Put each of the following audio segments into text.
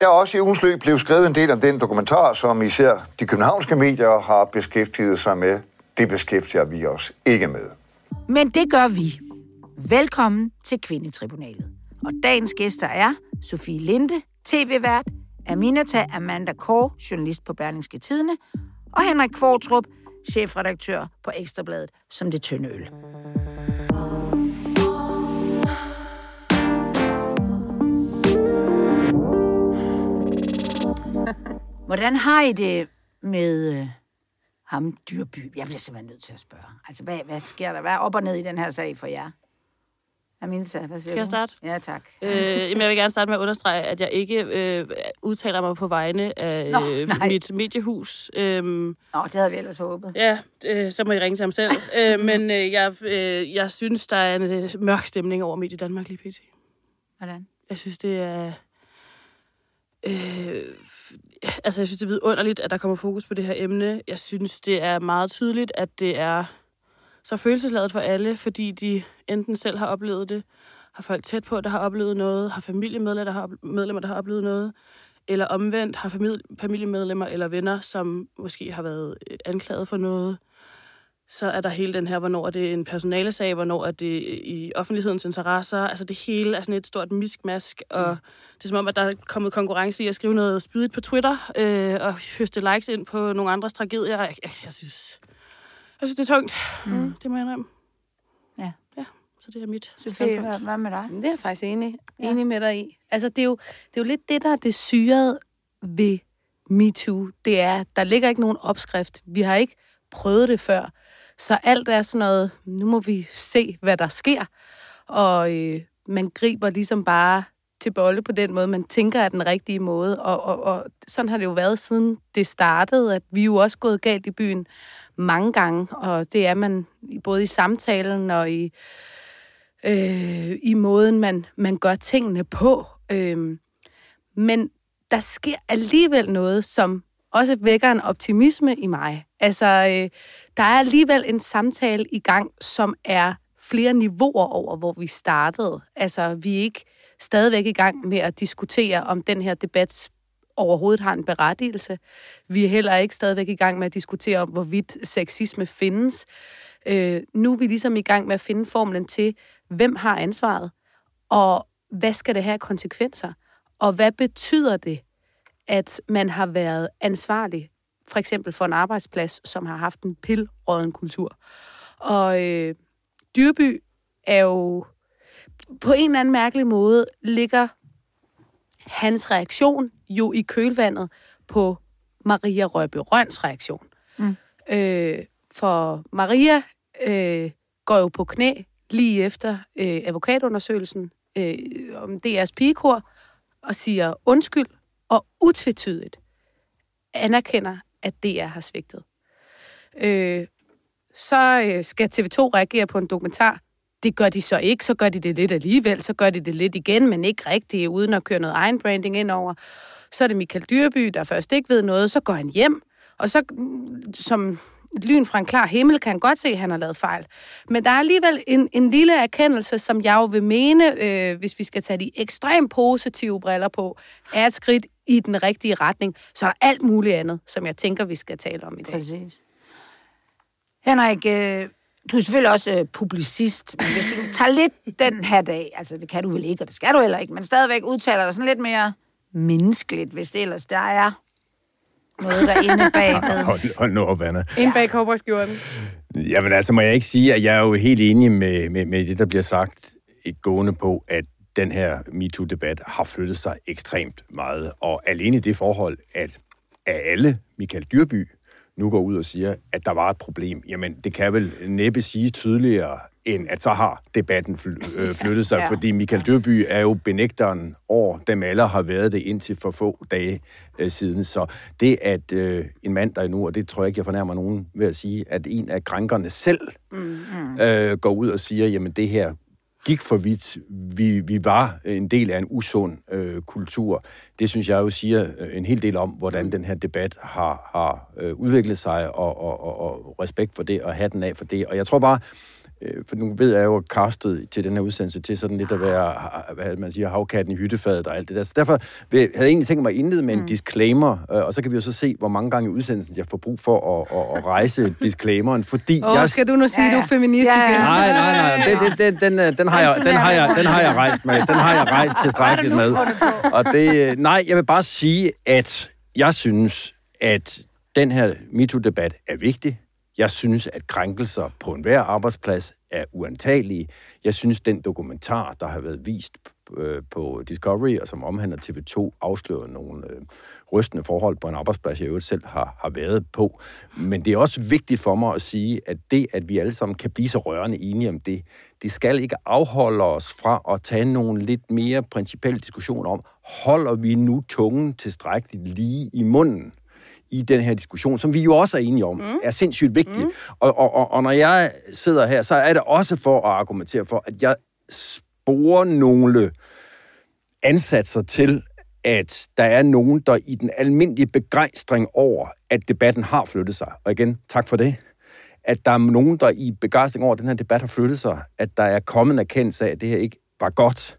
Der også i ugens løb blev skrevet en del om den dokumentar, som især de københavnske medier har beskæftiget sig med. Det beskæftiger vi os ikke med. Men det gør vi. Velkommen til Kvindetribunalet. Og dagens gæster er Sofie Linde, tv-vært, Aminata Amanda Kår, journalist på Berlingske Tidene, og Henrik Kvartrup, chefredaktør på Ekstrabladet som det tynde øl. Hvordan har I det med øh, ham, Dyrby? Jeg bliver simpelthen nødt til at spørge. Altså, hvad, hvad sker der? Hvad er op og ned i den her sag for jer? Aminta, hvad siger Skal jeg du? starte? Ja, tak. Øh, jamen, jeg vil gerne starte med at understrege, at jeg ikke øh, udtaler mig på vegne af Nå, øh, nej. mit mediehus. Øhm, Nå, det havde vi ellers håbet. ja, øh, så må I ringe til ham selv. øh, men øh, jeg, øh, jeg synes, der er en øh, mørk stemning over Medie Danmark lige pt. Hvordan? Jeg synes, det er... Øh, altså, jeg synes, det er vidunderligt, at der kommer fokus på det her emne. Jeg synes, det er meget tydeligt, at det er så følelsesladet for alle, fordi de enten selv har oplevet det, har folk tæt på, der har oplevet noget, har familiemedlemmer, der har, medlemmer, der har oplevet noget, eller omvendt har familiemedlemmer eller venner, som måske har været øh, anklaget for noget. Så er der hele den her, hvornår er det en personalesag, hvornår er det i offentlighedens interesser. Altså det hele er sådan et stort miskmask, og Mm. det er som om, at der er kommet konkurrence i at skrive noget spydigt på Twitter, øh, og høste likes ind på nogle andres tragedier. Jeg, jeg, jeg synes, jeg synes, det er tungt. Mm. Det må jeg indrømme. Ja. Ja, så det er mit Sofie, hvad, hvad med dig? Det er jeg faktisk enig, Ja. enig med dig i. Altså, det er, jo, det er jo lidt det, der er det syrede ved MeToo. Det er, der ligger ikke nogen opskrift. Vi har ikke prøvet det før. Så alt er sådan noget, nu må vi se, hvad der sker. Og øh, man griber ligesom bare til bolle på den måde, man tænker er den rigtige måde. Og, og, og sådan har det jo været siden det startede, at vi jo også gået galt i byen mange gange. Og det er man både i samtalen og i, øh, i måden, man, man gør tingene på. Øh, men der sker alligevel noget, som også vækker en optimisme i mig. Altså, øh, der er alligevel en samtale i gang, som er flere niveauer over, hvor vi startede. Altså, vi er ikke stadigvæk i gang med at diskutere, om den her debat overhovedet har en berettigelse. Vi er heller ikke stadigvæk i gang med at diskutere om, hvorvidt sexisme findes. Øh, nu er vi ligesom i gang med at finde formlen til, hvem har ansvaret, og hvad skal det have af konsekvenser? Og hvad betyder det, at man har været ansvarlig, for eksempel for en arbejdsplads, som har haft en pilråden kultur? Og øh, Dyrby er jo på en eller anden mærkelig måde ligger hans reaktion jo i kølvandet på Maria Røbe Røns reaktion. Mm. Øh, for Maria øh, går jo på knæ lige efter øh, advokatundersøgelsen øh, om DR's pigekor og siger undskyld og utvetydigt anerkender, at DR har svigtet. Øh, så øh, skal TV2 reagere på en dokumentar. Det gør de så ikke, så gør de det lidt alligevel, så gør de det lidt igen, men ikke rigtigt, uden at køre noget egen branding ind over. Så er det Michael Dyrby, der først ikke ved noget, så går han hjem, og så mm, som et lyn fra en klar himmel, kan han godt se, at han har lavet fejl. Men der er alligevel en, en lille erkendelse, som jeg jo vil mene, øh, hvis vi skal tage de ekstremt positive briller på, er et skridt i den rigtige retning. Så er der alt muligt andet, som jeg tænker, vi skal tale om i dag. Præcis. Henrik, øh, du er selvfølgelig også øh, publicist, men hvis du tager lidt den her dag, altså det kan du vel ikke, og det skal du heller ikke, men stadigvæk udtaler dig sådan lidt mere menneskeligt, hvis det ellers der er noget derinde bagved. Hold, hold nu op, Anna. Ind bag cowboyskjorten. Jamen altså, må jeg ikke sige, at jeg er jo helt enig med, med, med det, der bliver sagt et gående på, at den her MeToo-debat har flyttet sig ekstremt meget. Og alene det forhold, at af alle Michael Dyrby nu går ud og siger, at der var et problem, jamen det kan vel næppe sige tydeligere, end at så har debatten øh, flyttet sig, Ja. fordi Michael Dyrby er jo benægteren over dem alle har været det indtil for få dage øh, siden. Så det, at øh, en mand, der er nu, og det tror jeg ikke, jeg fornærmer nogen ved at sige, at en af krænkerne selv mm. øh, går ud og siger, jamen det her gik for vidt. Vi, vi var en del af en usund øh, kultur. Det synes jeg jo siger øh, en hel del om, hvordan den her debat har, har øh, udviklet sig, og, og, og, og respekt for det, og hatten af for det. Og jeg tror bare, øh, for nu ved jeg jo, at castet til den her udsendelse til sådan lidt at være, hvad man siger, havkatten i hyttefadet og alt det der. Så derfor vil, havde jeg egentlig tænkt mig at indlede med en mm. disclaimer, og så kan vi jo så se, hvor mange gange i udsendelsen jeg får brug for at, at, at rejse disclaimeren, fordi Åh, jeg... skal du nu sige, ja, ja. du er feminist Ja, ja. igen? Nej, nej, nej. Den, den, den, den, den, har jeg, den, har jeg, den har jeg rejst med. Den har jeg rejst tilstrækkeligt med. Og det, nej, jeg vil bare sige, at jeg synes, at den her MeToo-debat er vigtig. Jeg synes, at krænkelser på enhver arbejdsplads er uantagelige. Jeg synes, den dokumentar, der har været vist øh, på Discovery, og som omhandler TV2, afslører nogle øh, rystende forhold på en arbejdsplads, jeg øvrigt selv har, har været på. Men det er også vigtigt for mig at sige, at det, at vi alle sammen kan blive så rørende enige om det, det skal ikke afholde os fra at tage nogle lidt mere principielle diskussioner om, holder vi nu tungen tilstrækkeligt lige i munden? I den her diskussion, som vi jo også er enige om, mm. er sindssygt vigtig. Mm. Og, og, og, og når jeg sidder her, så er det også for at argumentere for, at jeg sporer nogle ansatser til, at der er nogen, der i den almindelige begejstring over, at debatten har flyttet sig. Og igen, tak for det. At der er nogen, der i begejstring over, at den her debat har flyttet sig, at der er kommet en erkendelse af, at det her ikke var godt,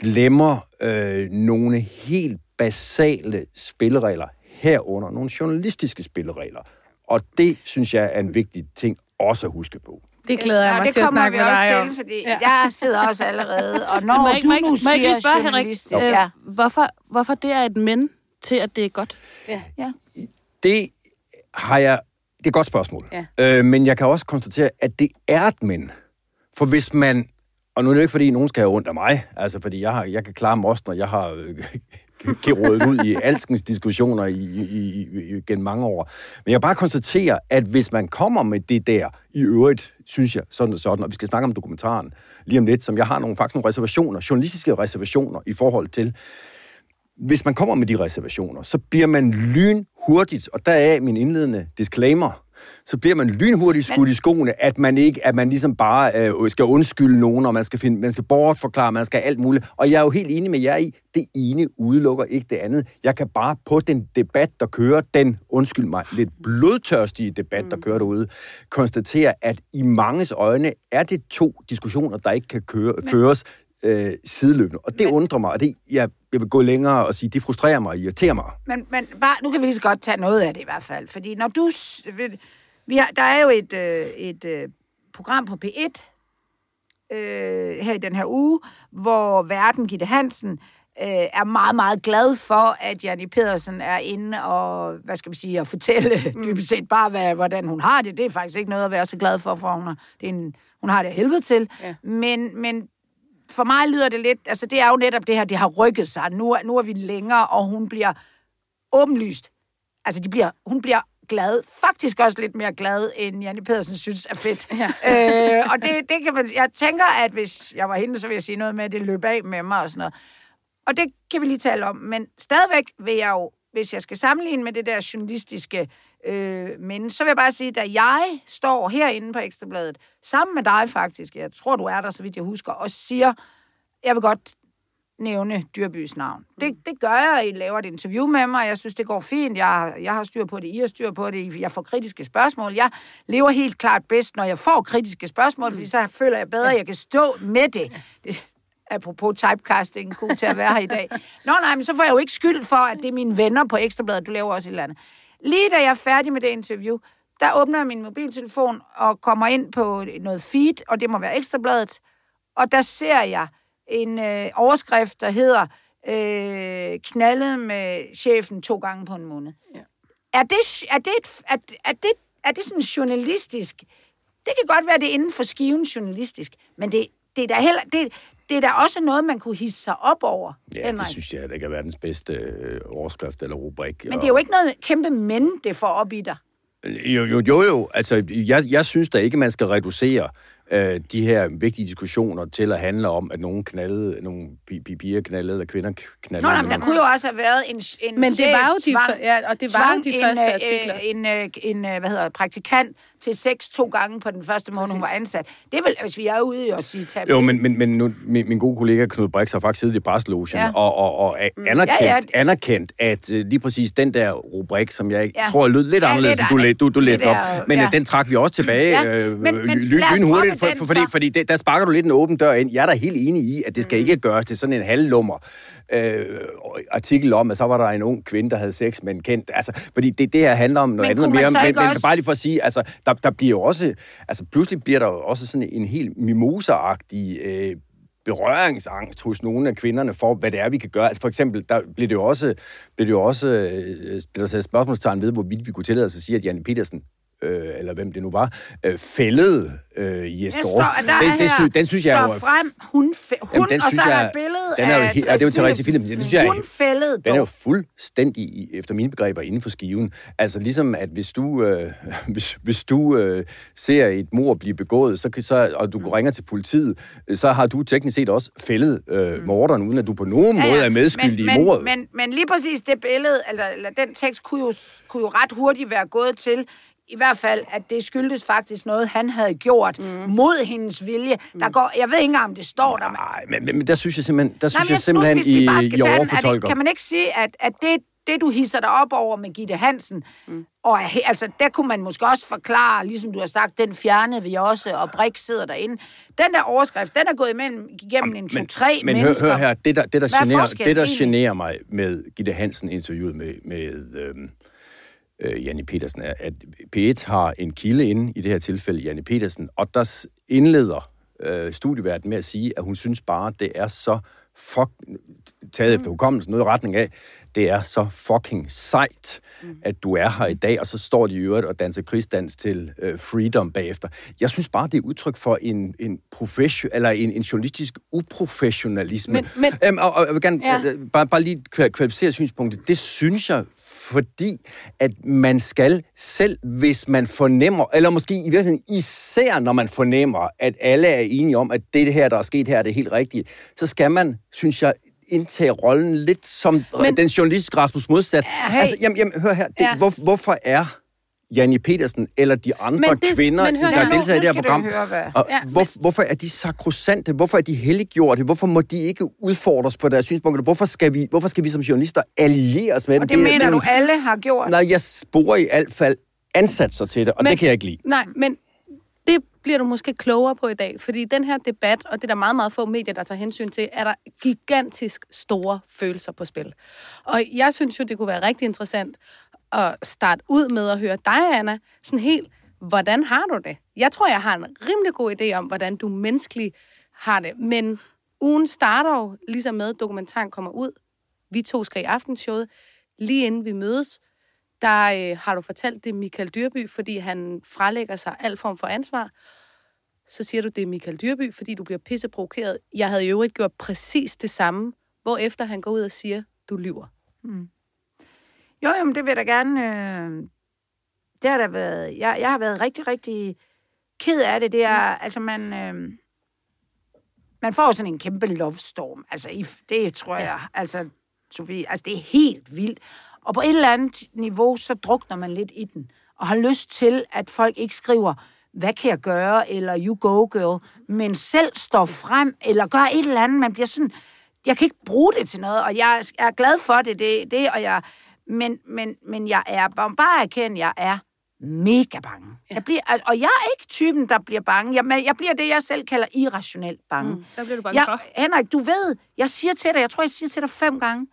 glemmer øh, nogle helt basale spilleregler herunder nogle journalistiske spilleregler. Og det, synes jeg, er en vigtig ting også at huske på. Det glæder jeg mig det til at kommer snakke vi med dig også om. til, fordi ja. jeg sidder også allerede, og når Må du må nu ikke siger spørge, Henrik, journalist, øh, ja. hvorfor, hvorfor det er et men til, at det er godt? ja. Det har jeg... Det er et godt spørgsmål. Ja. Øh, men jeg kan også konstatere, at det er et men. For hvis man... Og nu er det ikke, fordi nogen skal have ondt af mig. Altså, fordi jeg, har, jeg kan klare mig også, når jeg har øh, gerådet ud i alskens diskussioner i, i, i, gennem mange år. Men jeg bare konstaterer, at hvis man kommer med det der, i øvrigt, synes jeg, sådan og sådan, og vi skal snakke om dokumentaren lige om lidt, som jeg har nogle, faktisk nogle reservationer, journalistiske reservationer i forhold til, hvis man kommer med de reservationer, så bliver man lynhurtigt, og der er min indledende disclaimer, så bliver man lynhurtigt skudt i skoene, at man ikke, at man ligesom bare øh, skal undskylde nogen, og man skal, finde, man skal bortforklare, man skal alt muligt. Og jeg er jo helt enig med jer i, det ene udelukker ikke det andet. Jeg kan bare på den debat, der kører, den, undskyld mig, lidt blodtørstige debat, der kører derude, konstatere, at i manges øjne er det to diskussioner, der ikke kan køre, føres øh, sideløbende. Og det undrer mig, og det, jeg, jeg vil gå længere og sige, det frustrerer mig og irriterer mig. Men, men bare, nu kan vi lige så godt tage noget af det i hvert fald. Fordi når du... Vi har, der er jo et, øh, et øh, program på P1 øh, her i den her uge, hvor verden Gitte Hansen øh, er meget, meget glad for, at Janni Pedersen er inde og, hvad skal vi sige, at fortælle mm. dybest set bare, hvad, hvordan hun har det. Det er faktisk ikke noget at være så glad for, for hun har det, er en, hun har det helvede til. Ja. Men, men for mig lyder det lidt, altså det er jo netop det her, det har rykket sig. Nu, nu er vi længere, og hun bliver åbenlyst, altså de bliver, hun bliver glad, faktisk også lidt mere glad, end Janne Pedersen synes er fedt. Ja. Øh, og det, det kan man, jeg tænker, at hvis jeg var hende, så ville jeg sige noget med, at det løb af med mig og sådan noget. Og det kan vi lige tale om, men stadigvæk vil jeg jo, hvis jeg skal sammenligne med det der journalistiske øh, men, så vil jeg bare sige, da jeg står herinde på Ekstrabladet, sammen med dig faktisk, jeg tror, du er der, så vidt jeg husker, og siger, jeg vil godt nævne Dyrbys navn. Det, det gør jeg, I laver et interview med mig, jeg synes, det går fint, jeg, jeg har styr på det, I har styr på det, jeg får kritiske spørgsmål. Jeg lever helt klart bedst, når jeg får kritiske spørgsmål, fordi så føler jeg bedre, at jeg kan stå med det. det apropos typecasting, god til at være her i dag. Nå nej, men så får jeg jo ikke skyld for, at det er mine venner på Ekstrabladet, du laver også et eller andet. Lige da jeg er færdig med det interview, der åbner jeg min mobiltelefon og kommer ind på noget feed, og det må være Ekstrabladet, og der ser jeg en øh, overskrift, der hedder øh, knaldet med chefen to gange på en måned. Ja. Er, det, er, det et, er, er, det, er det sådan journalistisk? Det kan godt være, det er inden for skiven journalistisk, men det, det er da heller... Det, det er da også noget, man kunne hisse sig op over, Ja, det Henrik. synes jeg, det kan være verdens bedste øh, overskrift eller rubrik. Men det er jo ikke noget kæmpe men, det får op i dig. Jo, jo, jo, jo. Altså, jeg, jeg synes da ikke, man skal reducere øh, de her vigtige diskussioner til at handle om, at nogen knaldede, nogle pi- pi- piger knaldede, eller kvinder knaldede. Nå, nej, men der kunne jo også have været en, en Men det var jo de, tvang- ja, og det var jo tvang de en, første øh, artikler. En, øh, en, øh, hvad hedder det, praktikant til sex to gange på den første måned, hun var ansat. Det er vel, hvis vi er ude i at sige tab. Jo, men, men, men nu, min, min gode kollega Knud Brix har faktisk siddet i preslogen Ja. og, og, og er anerkendt, Ja, ja, ja. anerkendt, at uh, lige præcis den der rubrik, som jeg Ja. tror lød lidt Ja, anderledes, lidt end du, du, du læste op, men ja. ja. den trak vi også tilbage Ja, øh, men- lynhurtigt, for, for, fordi, fordi det, der sparker du lidt en åben dør ind. Jeg er da helt enig i, at det skal mm. ikke gøres til sådan en halvlummer øh, artikel om, at så var der en ung kvinde, der havde sex med en kendt. Altså, fordi det, det her handler om noget Men andet mere. Men, ikke men, også- bare lige for at sige, altså, der, der bliver jo også, altså pludselig bliver der jo også sådan en helt mimosa-agtig øh, berøringsangst hos nogle af kvinderne for, hvad det er, vi kan gøre. Altså for eksempel, der blev det jo også, blev det jo også øh, blev der sat spørgsmålstegn ved, hvorvidt vi kunne tillade os at sige, at Janne Petersen øh, eller hvem det nu var, øh, fældede øh, Jes Jeg Dorf. står, der Den, den, sy, den synes jeg jo... frem, hun, fæ- hun Jamen, og så er der et billede den er jo af helt- ja, det er jo Therese Philipsen. Den synes jeg Hun fældede Den er jo fuldstændig, efter mine begreber, inden for skiven. Altså ligesom, at hvis du, øh, hvis, hvis du øh, ser et mor blive begået, så, så, og du Mm. ringer til politiet, så har du teknisk set også fældet øh, morderen, uden at du på nogen Mm. Ja, ja. måde er medskyldig men, i mordet. Men, men, men lige præcis det billede, eller, eller den tekst, kunne jo, kunne jo ret hurtigt være gået til, i hvert fald, at det skyldtes faktisk noget, han havde gjort mm. mod hendes vilje. Der går, jeg ved ikke engang, om det står der. men- Nej, men, men, men der synes jeg simpelthen, der synes men jeg simpelthen, nu, I, bare skal I tage den, det, overfortolker. kan man ikke sige, at, at det, det, du hisser dig op over med Gitte Hansen, mm. og altså, der kunne man måske også forklare, ligesom du har sagt, den fjernede vi også, og Brik sidder derinde. Den der overskrift, den er gået imellem, igennem en to-tre men mennesker. hør, hør her, det der, det, der, er generer, det, der generer mig med Gitte Hansen interviewet med, med øhm, øh, Janne Petersen, er, at P1 har en kilde inde, i det her tilfælde Janne Petersen, og der indleder øh, studieverden med at sige, at hun synes bare, det er så fuck, taget efter hukommelsen, noget i retning af, det er så fucking sejt, mm. at du er her i dag, og så står de i øvrigt og danser krigsdans til øh, Freedom bagefter. Jeg synes bare, det er udtryk for en, en, profession, eller en, en journalistisk uprofessionalisme. Men- men- Øhm, og, og jeg vil gerne Ja. ja. bare, bare lige kva- kvalificere synspunktet. Det synes jeg, fordi at man skal selv, hvis man fornemmer, eller måske i virkeligheden især, når man fornemmer, at alle er enige om, at det her, der er sket her, er det helt rigtige, så skal man, synes jeg, indtage rollen lidt som Men- den journalistiske Rasmus modsat. hey. Altså, jamen, jamen, hør her. Det, ja. hvor, hvorfor er Janne Petersen eller de andre Men det- kvinder, men hør der nu, deltager i det her program, høre, hvad- og Ja, hvor, hvorfor er de sakrosante? Hvorfor er de helliggjorte? Hvorfor må de ikke udfordres på deres synspunkter? Hvorfor skal vi, hvorfor skal vi som journalister alliere os med dem? Og det mener er du, alle har gjort. Nej, jeg sporer i alt fald ansat sig til det, og Men- det kan jeg ikke lide. Nej, men det bliver du måske klogere på i dag, fordi den her debat, og det er der meget, meget få medier, der tager hensyn til, er der gigantisk store følelser på spil. Og jeg synes jo, det kunne være rigtig interessant at starte ud med at høre dig, Anna, sådan helt, hvordan har du det? Jeg tror, jeg har en rimelig god idé om, hvordan du menneskeligt har det, men ugen starter jo ligesom med, at dokumentaren kommer ud. Vi to skal i aftenshowet. Lige inden vi mødes, der øh, har du fortalt det Michael Dyrby, fordi han frelægger sig al form for ansvar. Så siger du, det er Michael Dyrby, fordi du bliver pisseprovokeret. Jeg havde i øvrigt gjort præcis det samme, hvorefter han går ud og siger, du lyver. Mm. Jo, jo, men det vil jeg da gerne... Øh, det har da været... Jeg, jeg har været rigtig, rigtig ked af det. Det er, Mm. altså, man... Øh, man får sådan en kæmpe love storm. Altså, i, det tror jeg... Altså, Sofie, altså, det er helt vildt. Og på et eller andet niveau, så drukner man lidt i den. Og har lyst til, at folk ikke skriver, hvad kan jeg gøre, eller you go girl, men selv står frem, eller gør et eller andet. Man bliver sådan, jeg kan ikke bruge det til noget, og jeg er- jeg er glad for det, det, det og jeg, men, men, men jeg er bare, erkende, jeg er mega bange. Jeg bliver, og jeg er ikke typen, der bliver bange. Jeg, men jeg bliver det, jeg selv kalder irrationelt bange. Mm. Hvad bliver du bange Jeg, for? Henrik, du ved, jeg siger til dig, jeg tror, jeg siger til dig fem gange,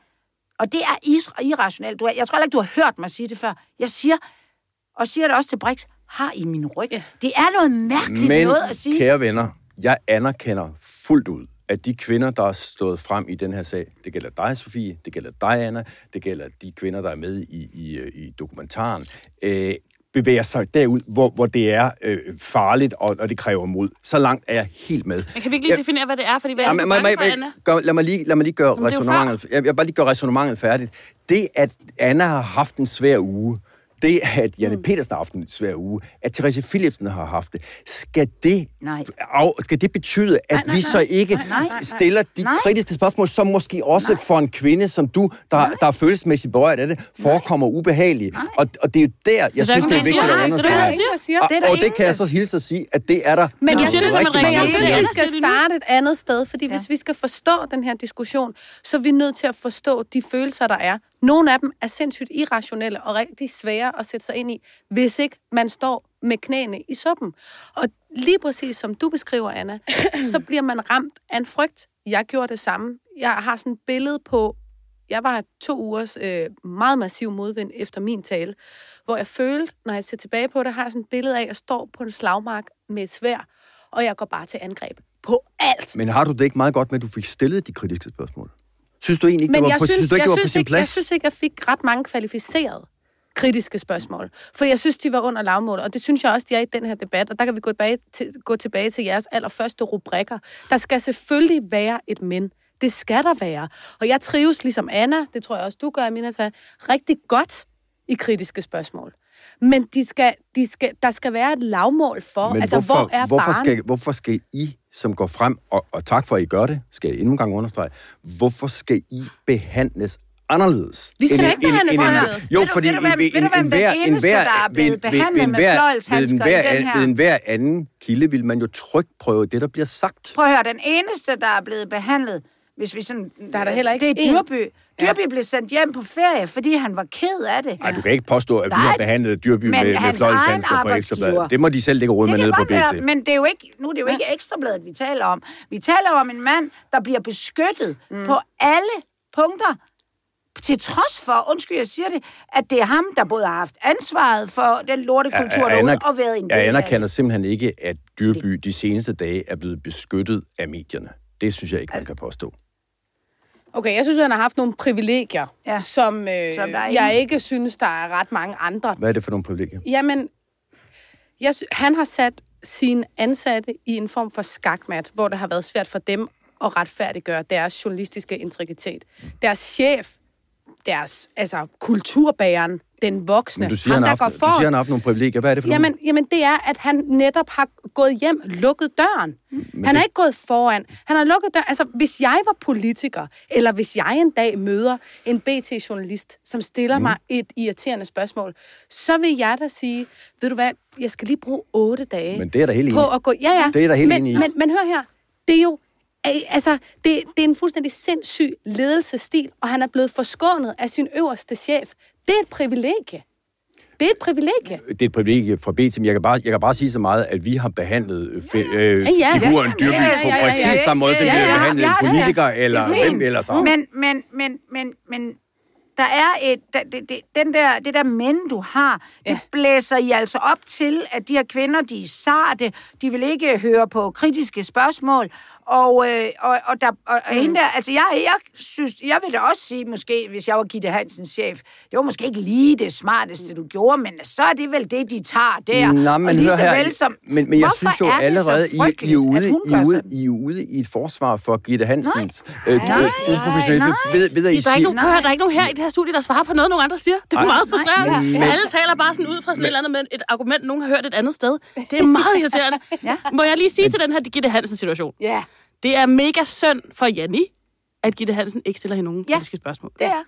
og det er is- irrationelt. Du, er- jeg tror ikke, du har hørt mig sige det før. Jeg siger, og siger det også til Brix, har I min ryg? Ja. Det er noget mærkeligt Men, noget at sige. kære venner, jeg anerkender fuldt ud, at de kvinder, der er stået frem i den her sag, det gælder dig, Sofie, det gælder dig, Anna, det gælder de kvinder, der er med i, i, øh, i dokumentaren, øh, bevæger sig derud, hvor, hvor det er øh, farligt, og, og det kræver mod. Så langt er jeg helt med. Men kan vi ikke lige definere, hvad det er? Fordi hvad Ja, gør, lad, mig lige, lad mig lige gøre resonemanget. Jeg, jeg bare lige gøre resonemanget færdigt. Det, at Anna har haft en svær uge, det, at Janne Petersen har haft en svær uge, at Therese Philipsen har haft det, skal det, Nej. af, skal det betyde, at vi så ikke nej, nej, nej. stiller de Nej. kritiske spørgsmål, som måske også for en kvinde som du, der, der er følelsesmæssigt berørt af det, forekommer ubehagelige? Og, og det er jo der, jeg er synes, det er vigtigt der at er understrege. Og, Det og kan jeg så hilse at sige, at det er der Men jeg synes, vi skal starte et andet sted, fordi hvis vi skal forstå den her diskussion, så er vi nødt til at forstå de følelser, der er. Nogle af dem er sindssygt irrationelle og rigtig svære at sætte sig ind i, hvis ikke man står med knæene i suppen. Og lige præcis som du beskriver, Anna, så bliver man ramt af en frygt. Jeg gjorde det samme. Jeg har sådan et billede på, jeg var to ugers øh, meget massiv modvind efter min tale, hvor jeg følte, når jeg ser tilbage på det, har jeg sådan et billede af, at jeg står på en slagmark med et svær, og jeg går bare til angreb på alt. Men har du det ikke meget godt med, at du fik stillet de kritiske spørgsmål? Synes du egentlig ikke, Men det var jeg på, synes, synes du ikke, jeg, det var på sin ikke, jeg plads? synes ikke, jeg fik ret mange kvalificerede kritiske spørgsmål. For jeg synes, de var under lavmål, og det synes jeg også, de er i den her debat. Og der kan vi gå tilbage til, gå tilbage til jeres allerførste rubrikker. Der skal selvfølgelig være et men. Det skal der være. Og jeg trives ligesom Anna, det tror jeg også, du gør, Aminata, rigtig godt i kritiske spørgsmål. Men de skal, de skal, der skal være et lavmål for, Men altså hvorfor, hvor er hvorfor, barren? skal, hvorfor skal I, som går frem, og, og tak for, at I gør det, skal jeg endnu en gang understrege, hvorfor skal I behandles anderledes? Vi skal end- da ikke behandles end- end- anderledes. Jo, Ved fordi ved du, ved- ved du, hvem den enhver- eneste, enhver- der er blevet ved- ved- behandlet ved med fløjlshandsker ved i den her? Ved enhver anden kilde vil man jo trygt prøve det, der bliver sagt. Prøv at høre, den eneste, der er blevet behandlet, hvis vi sådan... Der er der heller ikke Det er én. Dyrby. Dyrby blev sendt hjem på ferie, fordi han var ked af det. Nej, du kan ikke påstå, at vi Nej, har behandlet Dyrby med, med egen på ekstrabladet. Det må de selv ligge og med nede på godt være, BT. men det er jo ikke, nu er det jo ikke ekstrabladet, vi taler om. Vi taler om en mand, der bliver beskyttet mm. på alle punkter, til trods for, undskyld, jeg siger det, at det er ham, der både har haft ansvaret for den lortekultur Jeg- jeg derude, og været en del Jeg af anerkender simpelthen ikke, at Dyrby de seneste dage er blevet beskyttet af medierne. Det synes jeg ikke, man kan påstå. Okay, jeg synes, han har haft nogle privilegier, Ja. som, øh, Som der er jeg ikke synes, der er ret mange andre. Hvad er det for nogle privilegier? Jamen, jeg sy- han har sat sine ansatte i en form for skakmat, hvor det har været svært for dem at retfærdiggøre deres journalistiske integritet. Deres chef, deres altså, kulturbæreren, den voksne, Men du siger, ham, der haft, går du siger, han har haft nogle privilegier. Hvad er det for Jamen, jamen, det er, at han netop har gået hjem, lukket døren. Han har det- ikke gået foran. Han har lukket døren. Altså, hvis jeg var politiker, eller hvis jeg en dag møder en BT-journalist, som stiller mm. mig et irriterende spørgsmål, så vil jeg da sige, ved du hvad, jeg skal lige bruge otte dage Men det er da helt på enig. at gå... Ja, ja. Det er der helt men, enig i. Men, men hør her, det er jo... Altså, det, det er en fuldstændig sindssyg ledelsesstil, og han er blevet forskånet af sin øverste chef. Det er et privilegie. Det er et privilegie. Det er et privilegie fra BT, men jeg kan bare, jeg kan bare sige så meget, at vi har behandlet fe, øh, Ja, ja. figuren Dyrby Ja, ja, ja, på ja, ja, præcis ja. samme måde, som Ja, vi ja, har ja. behandlet Jeg har- politikere Det eller er hvem ellers har. Men, men, men, men, men der er et, der, det, det, den der, det der men, du har, det Ja. blæser I altså op til, at de her kvinder, de er sarte, de vil ikke høre på kritiske spørgsmål, og, øh, og, og, der, og, og hende der, altså jeg, jeg synes, jeg vil da også sige, måske, hvis jeg var Gitte Hansens chef, det var måske ikke lige det smarteste, du gjorde, men så er det vel det, de tager der. Nej, men og lige så her, vel som, men, men jeg Hvorfor synes jo er det så allerede, I, I, er ude, I, er ude? I er ude i et forsvar for Gitte Hansens øh, øh, nej, uprofessionelle. nej. Ved, ved, I Der er, ikke nogen, hør, der er ikke nogen her i det her studie, der svarer på noget, nogen andre siger. Det er Nej. meget frustrerende. Men- Alle taler bare sådan ud fra sådan et eller andet med et argument, nogen har hørt et andet sted. Det er meget irriterende. Ja. Må jeg lige sige til den her Gitte Hansen-situation? Ja, Det er mega synd for Janni, at Gitte Hansen ikke stiller hende nogen Ja. kritiske spørgsmål. det er.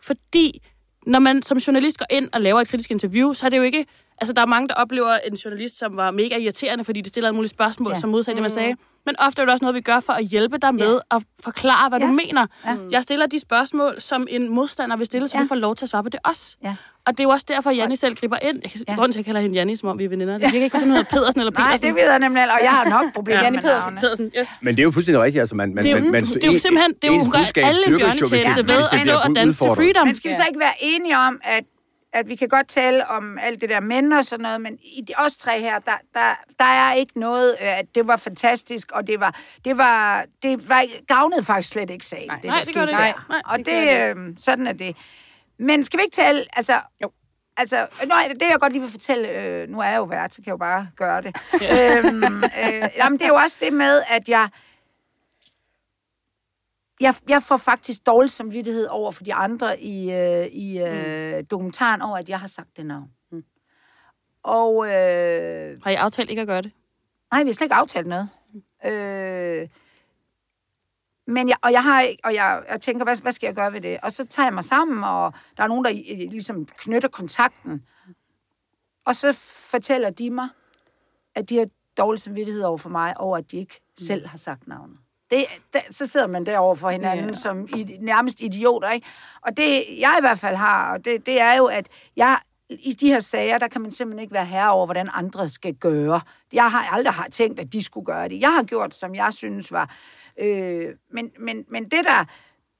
Fordi når man som journalist går ind og laver et kritisk interview, så er det jo ikke... Altså, der er mange, der oplever en journalist, som var mega irriterende, fordi de stiller alle mulige spørgsmål, Ja. ja. som modsat det, man sagde. Men ofte er det også noget, vi gør for at hjælpe dig med at forklare, hvad Ja. du mener. Ja. Jeg stiller de spørgsmål, som en modstander vil stille, så Ja. du får lov til at svare på det også. Ja. Og det er jo også derfor, Janni selv griber ind. Jeg kan, Ja. ja. Grunden til, at jeg kalder hende Janni, som om vi er veninder. Det kan ikke finde af Pedersen eller Nej, Petersen. det ved jeg nemlig, og jeg har nok problemer Ja. med Janni Pedersen. Pedersen, yes. men det er jo fuldstændig rigtigt. Altså, man, man, Det er jo, man, man, det er jo simpelthen, det er jo, alle bjørnetjeneste ved hvis det at stå og danse til freedom. Men skal vi så ikke være enige om, at, at vi kan godt tale om alt det der mænd og sådan noget, men i de, os tre her, der, der, der er ikke noget, øh, at det var fantastisk, og det var, det var, det var gavnede faktisk slet ikke sagen. Nej, der nej, det gør det ikke. Nej, og det det, øh, sådan er det. Men skal vi ikke tale, altså... Jo. Altså, nej, det jeg godt lige vil fortælle, øh, nu er jeg jo vært, så kan jeg jo bare gøre det. øhm, øh, jamen, det er jo også det med, at jeg, jeg, jeg får faktisk dårlig samvittighed over for de andre i, øh, i øh, mm. dokumentaren over, at jeg har sagt det navn. Mm. Og øh, Har I aftalt ikke at gøre det? nej, vi har slet ikke aftalt noget. Øh, men jeg, og jeg har og jeg, jeg tænker, hvad, hvad skal jeg gøre ved det? Og så tager jeg mig sammen, og der er nogen, der øh, ligesom knytter kontakten. Og så fortæller de mig, at de har dårlig samvittighed over for mig, over at de ikke selv har sagt navnet. Det, det, så sidder man derovre for hinanden yeah. som i, nærmest idioter, ikke? Og det, jeg i hvert fald har, og det, det er jo, at jeg i de her sager, der kan man simpelthen ikke være herre over, hvordan andre skal gøre. Jeg har aldrig har tænkt, at de skulle gøre det. Jeg har gjort, som jeg synes var. Øh, men, men, men det der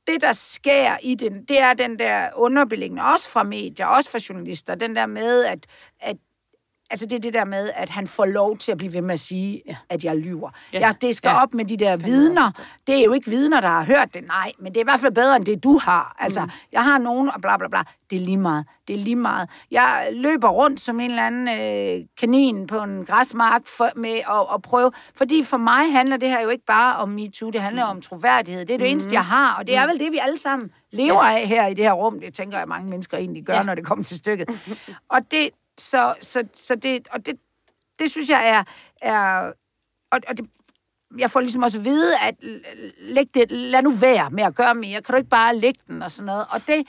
det, der sker i den, det er den der underbeliggende, også fra medier, også fra journalister, den der med, at, at Altså det er det der med, at han får lov til at blive ved med at sige, ja. at jeg lyver. Ja. Ja. Ja, det skal Ja. ja. op med de der vidner. Det er jo ikke vidner, der har hørt det, nej. Men det er i hvert fald bedre, end det du har. Altså, mm. jeg har nogen, og bla bla bla. Det er lige meget. Det er lige meget. Jeg løber rundt som en eller anden øh, kanin på en græsmark for, med at, at prøve. Fordi for mig handler det her jo ikke bare om MeToo. Det handler om troværdighed. Det er det eneste, jeg har. Og det er vel det, vi alle sammen lever af her i det her rum. Det tænker jeg, mange mennesker egentlig gør, ja. når det kommer til stykket. Og det, så, så, så det, og det, det synes jeg er, er og, og det, jeg får ligesom også at vide, at læg det, lad nu være med at gøre mere. Kan du ikke bare lægge den og sådan noget? Og det,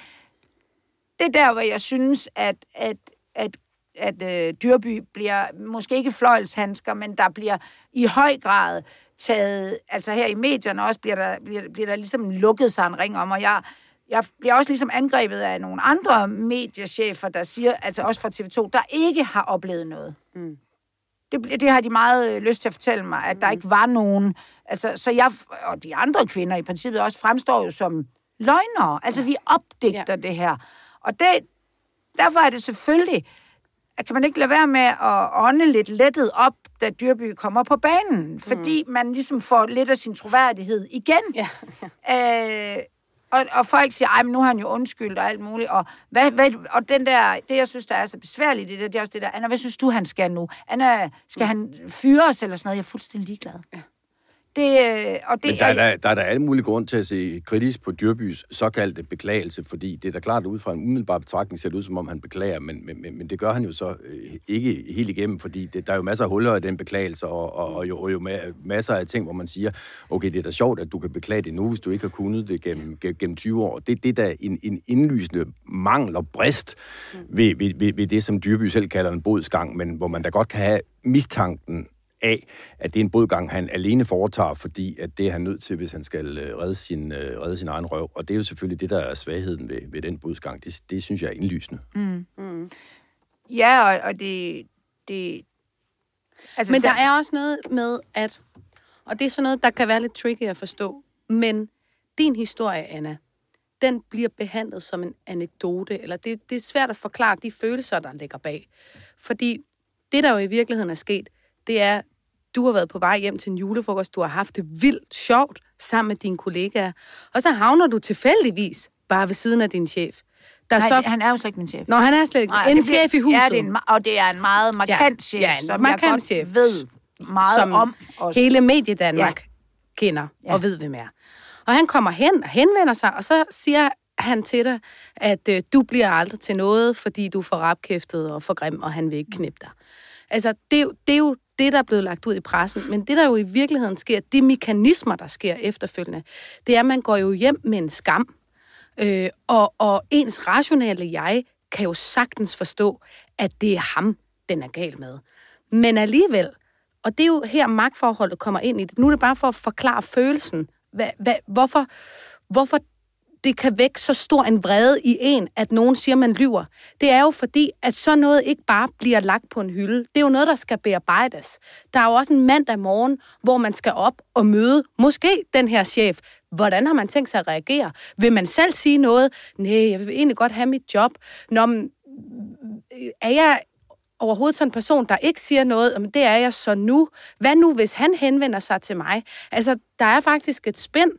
det er der, hvor jeg synes, at, at, at, at øh, Dyrby bliver måske ikke fløjlshandsker, men der bliver i høj grad taget, altså her i medierne også, bliver der, bliver, bliver der ligesom lukket sig en ring om, og jeg, jeg bliver også ligesom angrebet af nogle andre mediechefer, der siger, altså også fra TV2, der ikke har oplevet noget. Mm. Det, det har de meget øh, lyst til at fortælle mig, at der ikke var nogen. Altså, så jeg, og de andre kvinder i princippet også, fremstår jo som løgnere. Altså, vi opdigter ja. det her. Og det, derfor er det selvfølgelig, at kan man ikke lade være med at ånde lidt lettet op, da Dyrby kommer på banen. Fordi mm. man ligesom får lidt af sin troværdighed igen. Ja. Øh, og, og folk siger, ej, men nu har han jo undskyldt og alt muligt. Og, hvad, hvad, og den der, det, jeg synes, der er så besværligt i det, det er også det der, Anna, hvad synes du, han skal nu? Anna, skal han fyres eller sådan noget? Jeg er fuldstændig ligeglad. Ja. Det, øh, og det, Men der er, der, der er der alle mulige grund til at se kritisk på Dyrbys såkaldte beklagelse, fordi det er da klart, at ud fra en umiddelbar betragtning ser det ud, som om han beklager, men, men, men, det gør han jo så øh, ikke helt igennem, fordi det, der er jo masser af huller i den beklagelse, og, og, og jo, og jo ma- masser af ting, hvor man siger, okay, det er da sjovt, at du kan beklage det nu, hvis du ikke har kunnet det gennem, gennem, gennem 20 år. Det, det er da en, en indlysende mangel og brist ved, ved, ved, ved det, som Dyrby selv kalder en bodsgang, men hvor man da godt kan have mistanken af, at det er en bodgang, han alene foretager, fordi at det er han nødt til, hvis han skal øh, redde sin, øh, redde sin egen røv. Og det er jo selvfølgelig det, der er svagheden ved, ved den bodsgang. Det, det synes jeg er indlysende. ja, og, og det, det... Altså, Men der er også noget med, at... Og det er sådan noget, der kan være lidt tricky at forstå. Men din historie, Anna, den bliver behandlet som en anekdote. Eller det, det er svært at forklare de følelser, der ligger bag. Fordi det, der jo i virkeligheden er sket, det er, du har været på vej hjem til en julefrokost, du har haft det vildt sjovt sammen med dine kollegaer, og så havner du tilfældigvis bare ved siden af din chef. Der Nej, så... han er jo slet ikke min chef. Nå, han er slet ikke Nej, en det bliver- chef i huset. Ja, det er en, og det er en meget markant chef, ja, en som markant jeg godt chef, ved meget som om. Også. hele Mediedanmark ja. kender Ja. og ved, hvem er. Og han kommer hen og henvender sig, og så siger han til dig, at øh, du bliver aldrig til noget, fordi du er for rapkæftet og for grim, og han vil ikke knippe dig. Altså, det, er det er jo det, der er blevet lagt ud i pressen. Men det, der jo i virkeligheden sker, de mekanismer, der sker efterfølgende, det er, at man går jo hjem med en skam. Øh, og, og ens rationelle jeg kan jo sagtens forstå, at det er ham, den er gal med. Men alligevel, og det er jo her magtforholdet kommer ind i det. Nu er det bare for at forklare følelsen. Hvad, hvad, hvorfor, hvorfor det kan vække så stor en vrede i en, at nogen siger, man lyver. Det er jo fordi, at så noget ikke bare bliver lagt på en hylde. Det er jo noget, der skal bearbejdes. Der er jo også en mandag morgen, hvor man skal op og møde måske den her chef. Hvordan har man tænkt sig at reagere? Vil man selv sige noget? Nej, jeg vil egentlig godt have mit job. Nå, men, øh, er jeg overhovedet sådan en person, der ikke siger noget, men det er jeg så nu. Hvad nu, hvis han henvender sig til mig? Altså, der er faktisk et spænd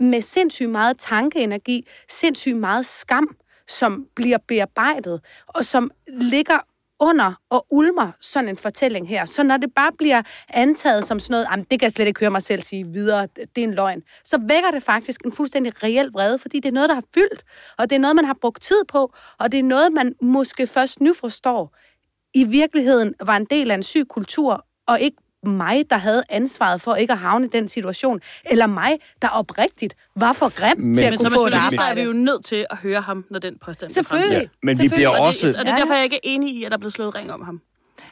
med sindssygt meget tankeenergi, sindssygt meget skam, som bliver bearbejdet, og som ligger under og ulmer sådan en fortælling her. Så når det bare bliver antaget som sådan noget, det kan jeg slet ikke høre mig selv sige videre, det er en løgn, så vækker det faktisk en fuldstændig reel vrede, fordi det er noget, der har fyldt, og det er noget, man har brugt tid på, og det er noget, man måske først nu forstår, i virkeligheden var en del af en syg kultur, og ikke mig, der havde ansvaret for ikke at havne i den situation, eller mig, der oprigtigt var for grim men, til at men kunne få et journalister er arbejde. vi jo nødt til at høre ham, når den påstand Selvfølgelig. Ja, men vi Selvfølgelig. bliver Og også... det, og det er derfor, jeg ikke er enig i, at der er blevet slået ring om ham.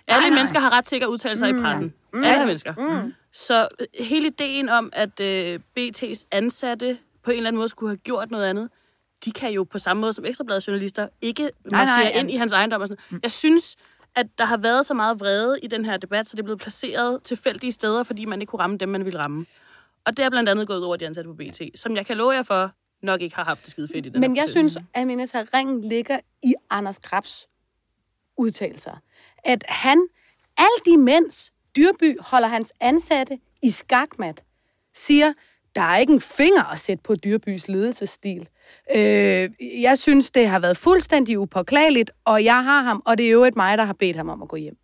Alle nej. mennesker har ret til at udtale sig mm. i pressen. Mm. Alle mennesker. Mm. Så øh, hele ideen om, at øh, BT's ansatte på en eller anden måde skulle have gjort noget andet, de kan jo på samme måde som ekstrabladets journalister ikke marchere ind i hans ejendom. Og sådan. noget. Jeg synes, at der har været så meget vrede i den her debat, så det er blevet placeret tilfældige steder, fordi man ikke kunne ramme dem, man ville ramme. Og det er blandt andet gået over de ansatte på BT, som jeg kan love jer for, nok ikke har haft det skide fedt i den Men jeg synes, at Aminata Ringen ligger i Anders Krabs udtalelser. At han, alt imens Dyrby holder hans ansatte i skakmat, siger, der er ikke en finger at sætte på Dyrbys ledelsesstil. Øh, jeg synes, det har været fuldstændig upåklageligt, og jeg har ham, og det er jo et mig, der har bedt ham om at gå hjem.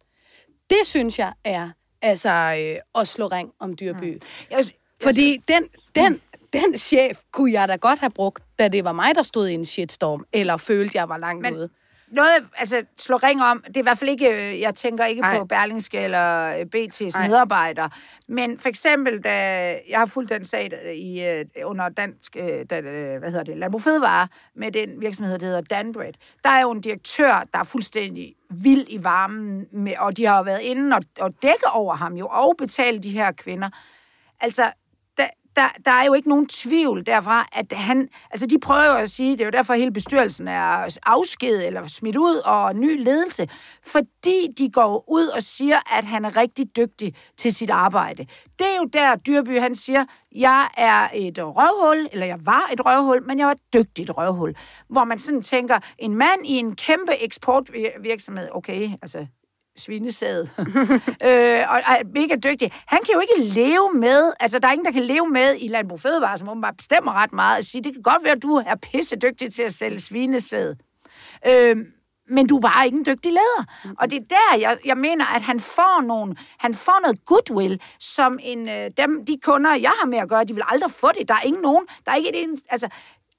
Det synes jeg er altså øh, at slå ring om Dyrby. Jeg, Fordi den, den, den chef kunne jeg da godt have brugt, da det var mig, der stod i en shitstorm, eller følte, jeg var langt Men- ude. Noget, altså slå ring om, det er i hvert fald ikke, øh, jeg tænker ikke Ej. på Berlingske eller øh, BT's Ej. medarbejdere, men for eksempel, da jeg har fulgt den sag øh, i, under dansk, da, hvad hedder det, Landbrug Fødevare, med den virksomhed, der hedder Danbred. Der er jo en direktør, der er fuldstændig vild i varmen, med, og de har jo været inde og, og dække over ham jo, og betale de her kvinder. Altså, der, der, er jo ikke nogen tvivl derfra, at han... Altså, de prøver jo at sige, det er jo derfor, hele bestyrelsen er afskedet eller smidt ud og ny ledelse, fordi de går ud og siger, at han er rigtig dygtig til sit arbejde. Det er jo der, Dyrby, han siger, jeg er et røvhul, eller jeg var et røvhul, men jeg var et dygtigt røvhul. Hvor man sådan tænker, en mand i en kæmpe eksportvirksomhed, okay, altså svinesæd, øh, og er mega dygtig. Han kan jo ikke leve med, altså der er ingen, der kan leve med i Landbrug Fødevare, som åbenbart bestemmer ret meget, at sige, det kan godt være, at du er pisse dygtig til at sælge svinesæd. Øh, men du er bare ikke en dygtig leder. Og det er der, jeg, jeg mener, at han får, nogle, han får noget goodwill, som en, øh, dem, de kunder, jeg har med at gøre, de vil aldrig få det. Der er ingen nogen, der er ikke et altså,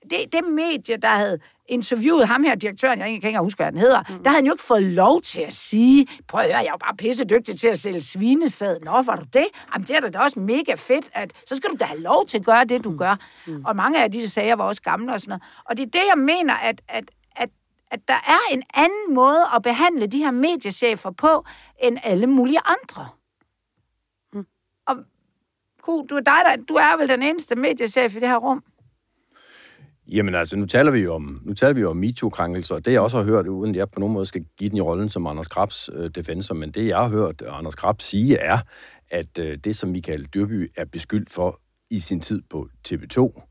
det, det medie, der havde interviewet ham her, direktøren, jeg kan ikke huske, hvad han hedder, mm. der havde han jo ikke fået lov til at sige, prøv at høre, jeg er jo bare pisse dygtig til at sælge svinesæd. Nå, var du det? Jamen, det er da også mega fedt, at så skal du da have lov til at gøre det, du gør. Mm. Og mange af disse sager var også gamle og sådan noget. Og det er det, jeg mener, at, at, at at der er en anden måde at behandle de her mediechefer på, end alle mulige andre. Mm. Og Ku, du er, dig, der, du er vel den eneste mediechef i det her rum? Jamen altså, nu taler vi jo om, nu taler vi jo om MeToo-krænkelser, og det jeg også har hørt, uden jeg på nogen måde skal give den i rollen som Anders Krabs øh, defensor, men det jeg har hørt Anders Krabs sige er, at øh, det som Michael Dyrby er beskyldt for i sin tid på TV2,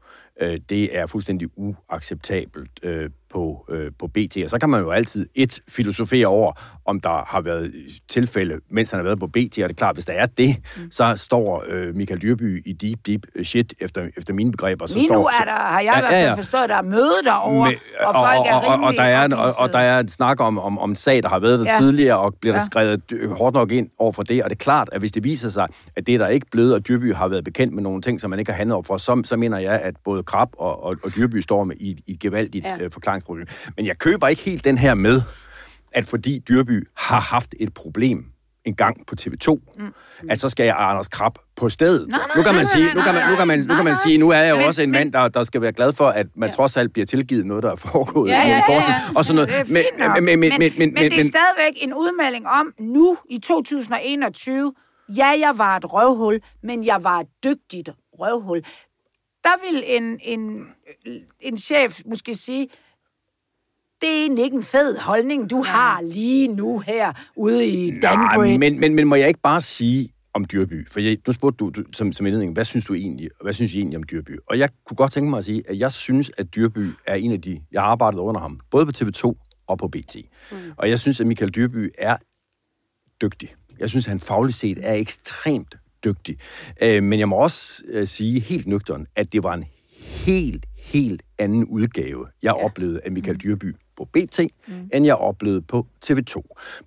øh, det er fuldstændig uacceptabelt øh, på, øh, på BT. Og så kan man jo altid et filosofere over, om der har været tilfælde, mens han har været på BT, og det er klart, hvis der er det, mm. så står øh, Michael Dyrby i deep, deep shit, efter, efter mine begreber. Så Lige står, nu er der, har jeg i hvert fald forstået, der er møde derovre, med, og folk er og, og, og, der er en, og, og der er en snak om, om, om sag, der har været der Ja. tidligere, og bliver der Ja. skrevet dy- hårdt nok ind over for det. Og det er klart, at hvis det viser sig, at det er der ikke blevet, og Dyrby har været bekendt med nogle ting, som man ikke har handlet over for, så, så mener jeg, at både Krab og, og, og Dyrby står med i, et- i et gevaldigt Ja. øh, forklaringsproblem. Men jeg køber ikke helt den her med, at fordi Dyrby har haft et problem en gang på TV2, mm. at så skal jeg Anders Krab på stedet. Nej, nej, nu kan man sige, nu kan man, nu kan man, nu kan man sige, nu er jeg jo Men- også en men- mand, der, der skal være glad for, at man ja. trods alt bliver tilgivet noget, der er foregået Ja, ja, ja, ja. og sådan noget. Nok. men, men, men, men, men, men det er stadigvæk en udmelding om, nu i 2021, ja, jeg var et røvhul, men jeg var et dygtigt røvhul. Der vil en, en, en chef måske sige, det er egentlig ikke en fed holdning, du har lige nu her ude i Nej, Danbury. men, men, men må jeg ikke bare sige om Dyrby? For jeg, nu spurgte du, du som, som indledning, hvad synes du egentlig, hvad synes I egentlig om Dyrby? Og jeg kunne godt tænke mig at sige, at jeg synes, at Dyrby er en af de, jeg har arbejdet under ham, både på TV2 og på BT. Mm. Og jeg synes, at Michael Dyrby er dygtig. Jeg synes, at han fagligt set er ekstremt dygtig. Øh, men jeg må også øh, sige helt nøgteren, at det var en helt, helt anden udgave, jeg ja. oplevede af Michael Dyrby på BT, mm. end jeg oplevede på TV2.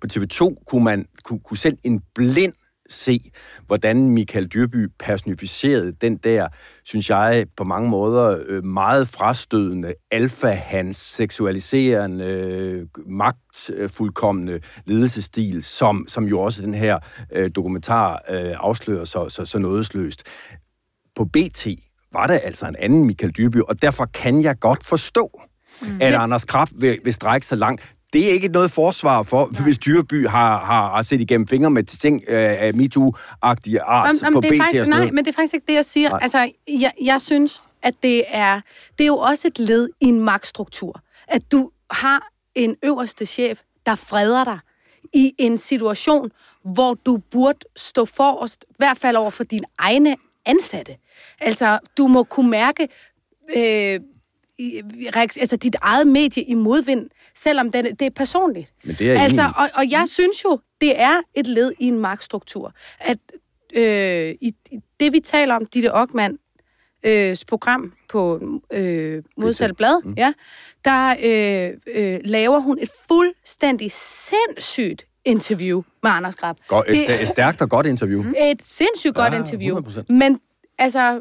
På TV2 kunne man kunne, kunne selv en blind se, hvordan Michael Dyrby personificerede den der, synes jeg, på mange måder øh, meget frastødende alfa-hans seksualiserende, øh, magtfuldkommende ledelsesstil, som, som jo også den her øh, dokumentar øh, afslører så, så, så nådesløst. På BT var det altså en anden Michael Dyrby, og derfor kan jeg godt forstå, mm. at Anders Krab vil, vil strække sig langt det er ikke noget forsvar for, Nej. hvis Dyreby har, har, har set igennem fingre med ting øh, af MeToo-agtige art Am, am, på det BT faktisk, og Nej, men det er faktisk ikke det, jeg siger. Nej. Altså, jeg, jeg synes, at det er, det er jo også et led i en magtstruktur. At du har en øverste chef, der freder dig i en situation, hvor du burde stå forrest, i hvert fald over for dine egne ansatte. Altså, du må kunne mærke øh, altså dit eget medie i modvind, selvom det, det er personligt. Men det er altså, og, og jeg synes jo, det er et led i en magtstruktur. At øh, i, det, vi taler om, Ditte Ockmann, øh, program på øh, Modsatte Blad, mm. ja, der øh, øh, laver hun et fuldstændig sindssygt interview med Anders Grab. God, et, det, et stærkt og godt interview. Et sindssygt godt ja, interview. 100%. Men altså,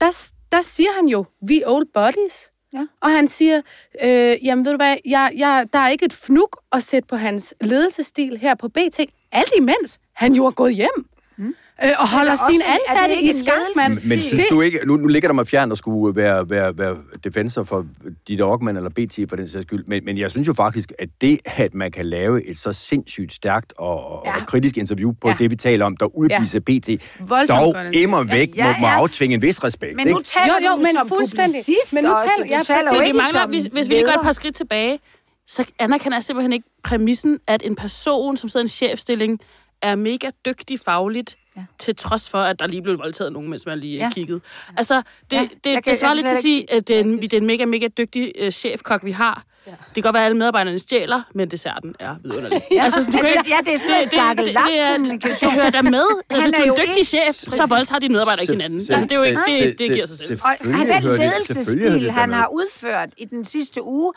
der, der siger han jo, we old buddies. Ja. Og han siger, øh, jamen ved du hvad, jeg, jeg, der er ikke et fnuk at sætte på hans ledelsesstil her på BT. Alt imens han jo er gået hjem. Mm. Øh, og holder sine ansatte i skak, mand. Men, men synes du ikke, nu, nu ligger der mig fjern at skulle være, være, være defensor for dit Ockmann eller BT for den sags skyld, men, men jeg synes jo faktisk, at det, at man kan lave et så sindssygt stærkt og, ja. og kritisk interview på ja. det, vi taler om, der udviser ja. BT, Voldsomt dog immer væk ja, ja, ja. Må, må aftvinge en vis respekt. Men nu taler jo, jo, men som fuldstændig. Men nu taler, jeg taler jo ikke mangler, hvis, hvis vi lige går et par skridt tilbage, så anerkender jeg simpelthen ikke præmissen, at en person, som sidder i en chefstilling, er mega dygtig fagligt, ja. til trods for, at der lige blev voldtaget nogen, mens man lige ja. kiggede. Altså, det, ja. det, det svarer lidt til at sige, at det er, en, det er en mega, mega dygtig uh, chefkok, vi har. Ja. Det kan godt være, at alle medarbejderne stjæler, men desserten er vidunderlig. ja. Altså, du kan, altså, ja, det er sådan det, det, det, det, det hører der med. Altså, hvis du er en dygtig chef, så voldtager dine medarbejdere ikke hinanden. Altså, det, er jo ikke, det, det giver sig selv. Og den ledelsesstil, han har udført i den sidste uge,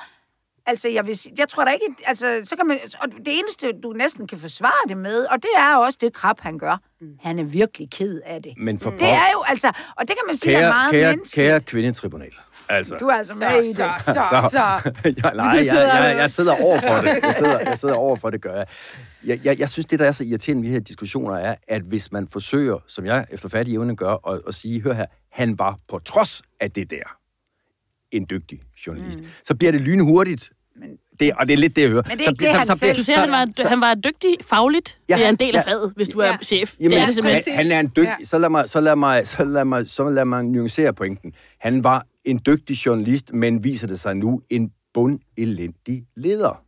Altså, jeg, vil, jeg tror da ikke... Altså, så kan man, og det eneste, du næsten kan forsvare det med, og det er også det krab, han gør. Mm. Han er virkelig ked af det. Men for det er jo, altså... Og det kan man sige kære, er meget kære, menneskeligt. Kære kvindetribunal. Altså. Du er altså med så, i det. Så, så, så. så. ja, nej, jeg, jeg, jeg sidder over for det. Jeg sidder, jeg sidder over for det, gør jeg. Jeg, jeg. jeg synes, det, der er så irriterende ved de her diskussioner, er, at hvis man forsøger, som jeg efter fattig evne gør, at, at sige, hør her, han var på trods af det der en dygtig journalist, mm. så bliver det lynhurtigt men, det, og det er lidt det, jeg hører. Men det er ikke det, så, han så, selv. Du siger, han var, så, han var dygtig fagligt. Ja, det er en del af ja, faget, hvis du ja. er chef. Jamen, det er det han, han er en dygtig... Ja. Så, lad mig, så, lad mig, så, lad mig, så lad mig nuancere pointen. Han var en dygtig journalist, men viser det sig nu en bundelendig leder.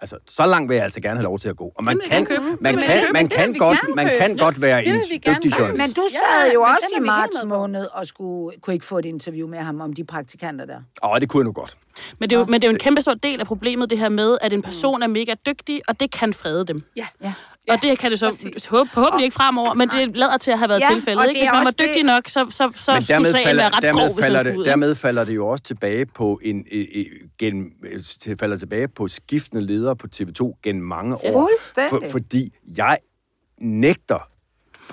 Altså, så langt vil jeg altså gerne have lov til at gå. Og man kan, man kan, man kan, godt, man kan godt være en dygtig journalist. Men du sad jo også i marts måned og skulle, kunne ikke få et interview med ham om de praktikanter der. Åh, det kunne jeg nu godt. Men det, er jo, men det er jo en kæmpe stor del af problemet, det her med, at en person er mega dygtig, og det kan frede dem. Ja, ja. Og det kan det så forhåbentlig ikke fremover, men det lader til at have været ja, tilfældet. Ikke? Hvis man var dygtig det... nok, så, så, så men skulle sagen falder, være ret dermed grov, falder det, Dermed falder det jo også tilbage på en, gen, falder tilbage på skiftende ledere på TV2 gennem mange år. For, fordi jeg nægter